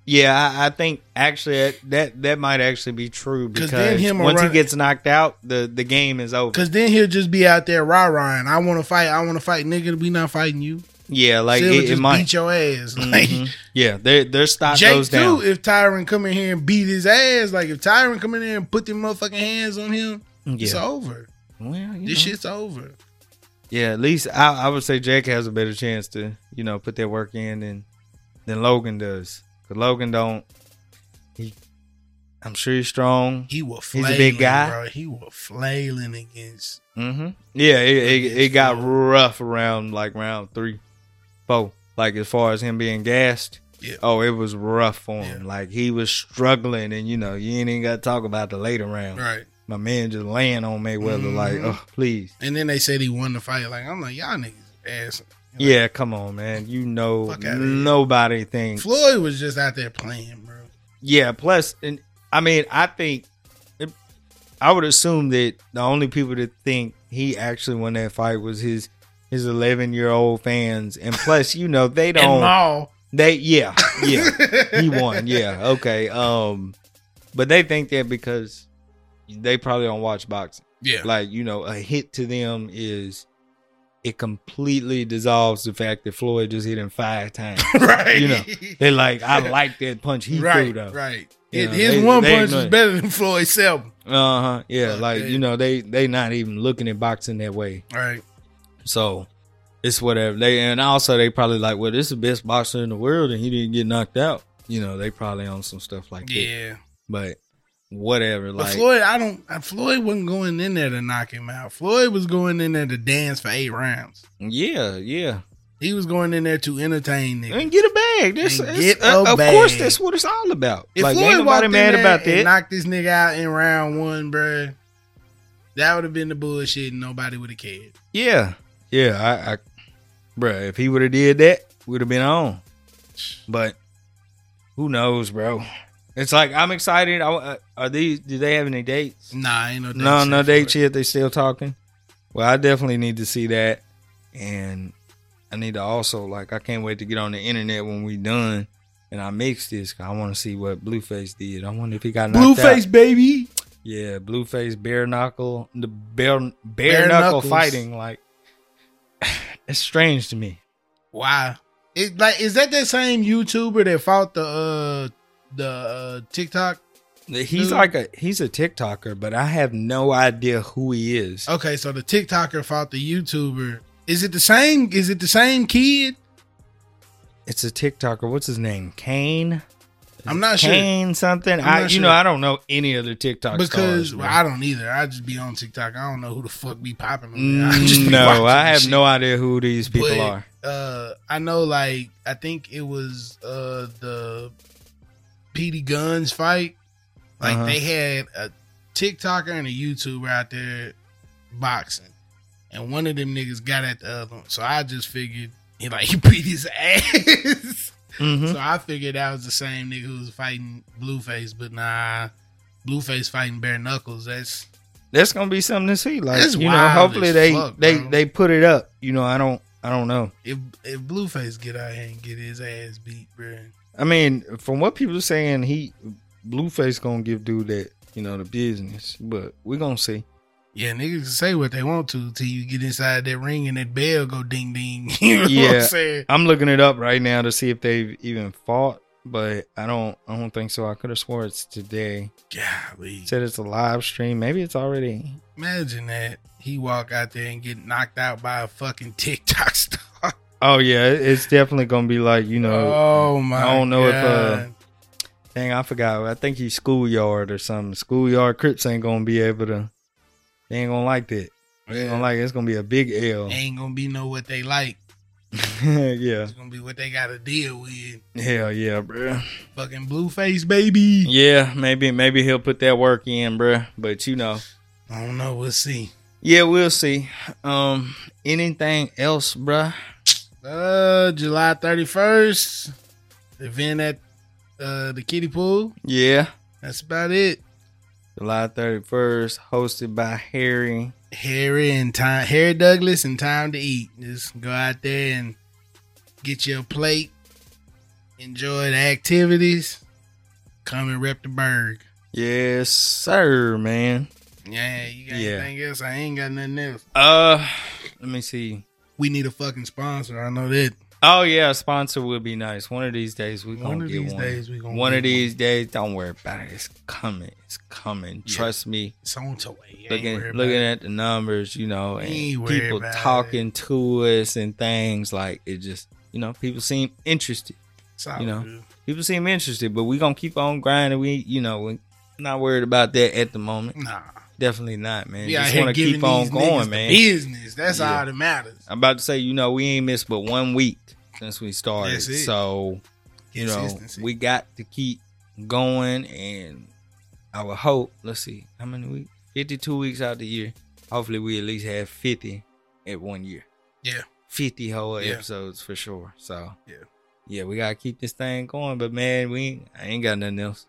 Yeah, I, I think actually that, that that might actually be true because then him once he gets knocked out, the the game is over. Cause then he'll just be out there rah rahing. I wanna fight, I wanna fight, nigga. We not fighting you. Yeah, like Silva it, it might. beat your ass. Like Mhm. Yeah, their their stock Jake goes too, down. if Tyron come in here and beat his ass, like if Tyron come in there and put them motherfucking hands on him, it's over. well, This know. shit's over. Yeah, at least I, I would say Jake has a better chance to you know put that work in than than Logan does. Cause Logan don't. He, I'm sure he's strong. He was He's flailing, a big guy. bro. He was flailing against hmm Yeah, it, it, it got rough around like round three, four. Like as far as him being gassed. Yeah. Oh, it was rough for him. Yeah. Like he was struggling, and you know you ain't even got to talk about the later round. right. My man just laying on Mayweather like, Mhm. oh please. And then they said he won the fight. Like I'm like, y'all niggas ass. Like, Yeah, come on, man. You know Fuck outta here. nobody thinks. Floyd was just out there playing, bro. Yeah. Plus, and I mean, I think it, I would assume that the only people that think he actually won that fight was his his 11 year old fans, and plus, you know, they don't. They yeah yeah he won yeah okay um, but they think that because they probably don't watch boxing. Yeah. Like you know, a hit to them is. It completely dissolves the fact that Floyd just hit him five times. right. You know, They're like, I like that punch he right. threw though. Right. You know, his they- one they punch was better than Floyd seven. Uh huh. Yeah, like you know, they they not even looking at boxing that way. Right. So it's whatever. They and also they probably like, well, this is the best boxer in the world, and he didn't get knocked out. You know, they probably on some stuff like that. Yeah. But whatever. But Like, Floyd, I don't. uh, Floyd wasn't going in there to knock him out. Floyd was going in there to dance for eight rounds. yeah, yeah, He was going in there to entertain niggas. and get a bag. That's, And get uh, a of course, that's what it's all about. If like, Floyd ain't walked nobody in mad there about and that. knocked this nigga out in round one, bruh, that would have been the bullshit, and nobody would have cared. Yeah, yeah. I, I bruh, if he would have did that, would have been on. But who knows, bro? It's like I'm excited. I, uh, are these? Do they have any dates? Nah, ain't no date no, no dates yet. They still talking. Well, I definitely need to see that, and I need to also like. I can't wait to get on the internet when we done. And I mix this. 'cause I want to see what Blueface did. I wonder if he got knocked Blueface, out. baby. Yeah, Blueface, bare knuckle, the bare bare, Bare knuckle knuckles. fighting. Like, it's strange to me. Why? It like is that that same YouTuber that fought the uh the uh, TikTok? He's Dude. like a he's a TikToker, but I have no idea who he is. Okay, so the TikToker fought the YouTuber. Is it the same? Is it the same kid? It's a TikToker. What's his name? Kane. I'm not sure. Kane something. I'm I you sure. know I don't know any other TikTok Because stars. well. I don't either. I just be on TikTok. I don't know who the fuck be popping. there. I just Mm, no, I have shit. no idea who these people But, are. Uh, I know, like I think it was uh the PD Guns fight. Like Uh-huh. they had a TikToker and a YouTuber out there boxing, and one of them niggas got at the other one. So I just figured he like he beat his ass. Mhm. So I figured that was the same nigga who was fighting Blueface, but nah, Blueface fighting bare knuckles. That's That's gonna be something to see. Like you know, hopefully they fuck, they bro. they put it up. You know, I don't I don't know. if if Blueface get out here and get his ass beat, bruh. I mean, from what people are saying, he Blueface gonna give dude that you know the business, but we gonna see. Yeah, niggas can say what they want to till you get inside that ring and that bell go ding ding. You know what Yeah. I'm saying? I'm looking it up right now to see if they've even fought, but I don't. I don't think so. I could have swore it's today. Golly. Said it's a live stream. Maybe it's already. Imagine that. He walk out there and get knocked out by a fucking TikTok star. Oh yeah, it's definitely gonna be like you know. oh my I don't know if, uh, Dang, I forgot. I think he's schoolyard or something. Schoolyard Crips ain't gonna be able to. They ain't gonna like that. They ain't gonna like it. It's gonna be a big L. ain't gonna be no what they like. yeah. It's gonna be what they gotta deal with. Hell yeah, bruh. Fucking blueface baby. Yeah, maybe maybe he'll put that work in, bruh. But you know. I don't know. We'll see. Yeah, we'll see. Um, anything else, bruh? Uh, July thirty first, event at uh the kiddie pool. Yeah. That's about it. July 31st, hosted by Harry. Harry and time, Harry Douglas and time to eat. Just go out there and get your plate. Enjoy the activities. Come and rep the burg. Yes, sir, man. Yeah, you got Yeah. anything else? I ain't got nothing else. Uh, let me see. We need a fucking sponsor. I know that. Oh yeah, a sponsor would be nice. One of these days we gonna One of get these one. days we gonna one of these days, don't worry about it. It's coming. It's coming. Yeah. Trust me. It's on its way. Looking looking at the numbers, you know, and people talking to us and things like it. Just you know, people seem interested. it. You know. good. People seem interested, but we gonna keep on grinding. We you know we not worried about that at the moment. Nah. Definitely not, man. We Just want to keep on going, man. Business. That's Yeah. all that matters. I'm about to say, you know, we ain't missed but one week since we started. So, you know, we got to keep going and I would hope, let's see, how many weeks? 52 weeks out the year. Hopefully we at least have 50 at one year. Yeah. 50 whole Yeah. episodes for sure. So, Yeah. Yeah, we got to keep this thing going, but man, we ain't, I ain't got nothing else.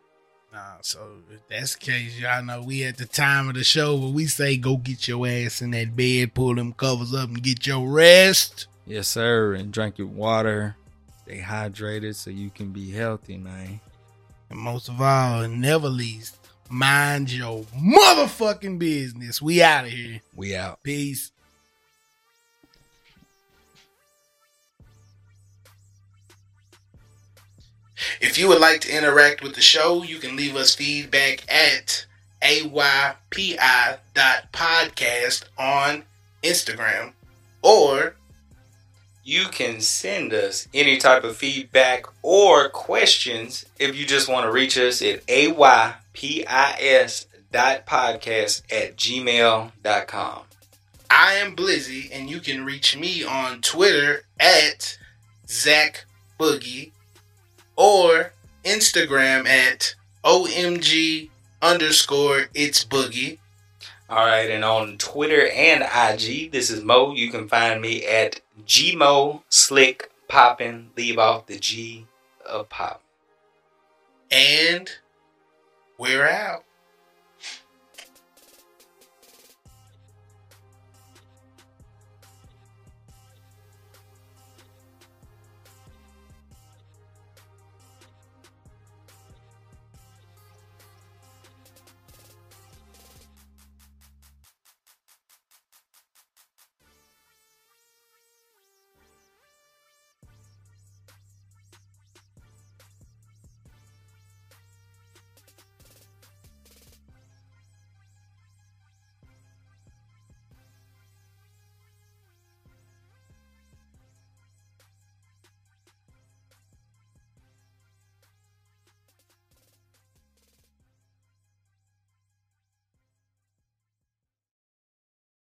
Nah, so if that's the case, y'all know we at the time of the show where we say go get your ass in that bed, pull them covers up and get your rest. Yes, sir, and drink your water. Stay hydrated so you can be healthy, man. And most of all, and never least, mind your motherfucking business. We out of here. We out. Peace. If you would like to interact with the show, you can leave us feedback at aypi.podcast on Instagram or You can send us any type of feedback or questions if you just want to reach us at aypis dot podcast at gmail.com. I am Blizzy, and you can reach me on Twitter at Zach Boogie or Instagram at OMG underscore it's Boogie. All right, and on Twitter and IG, this is Mo. You can find me at gmo slick poppin. Leave off the G of pop. And we're out.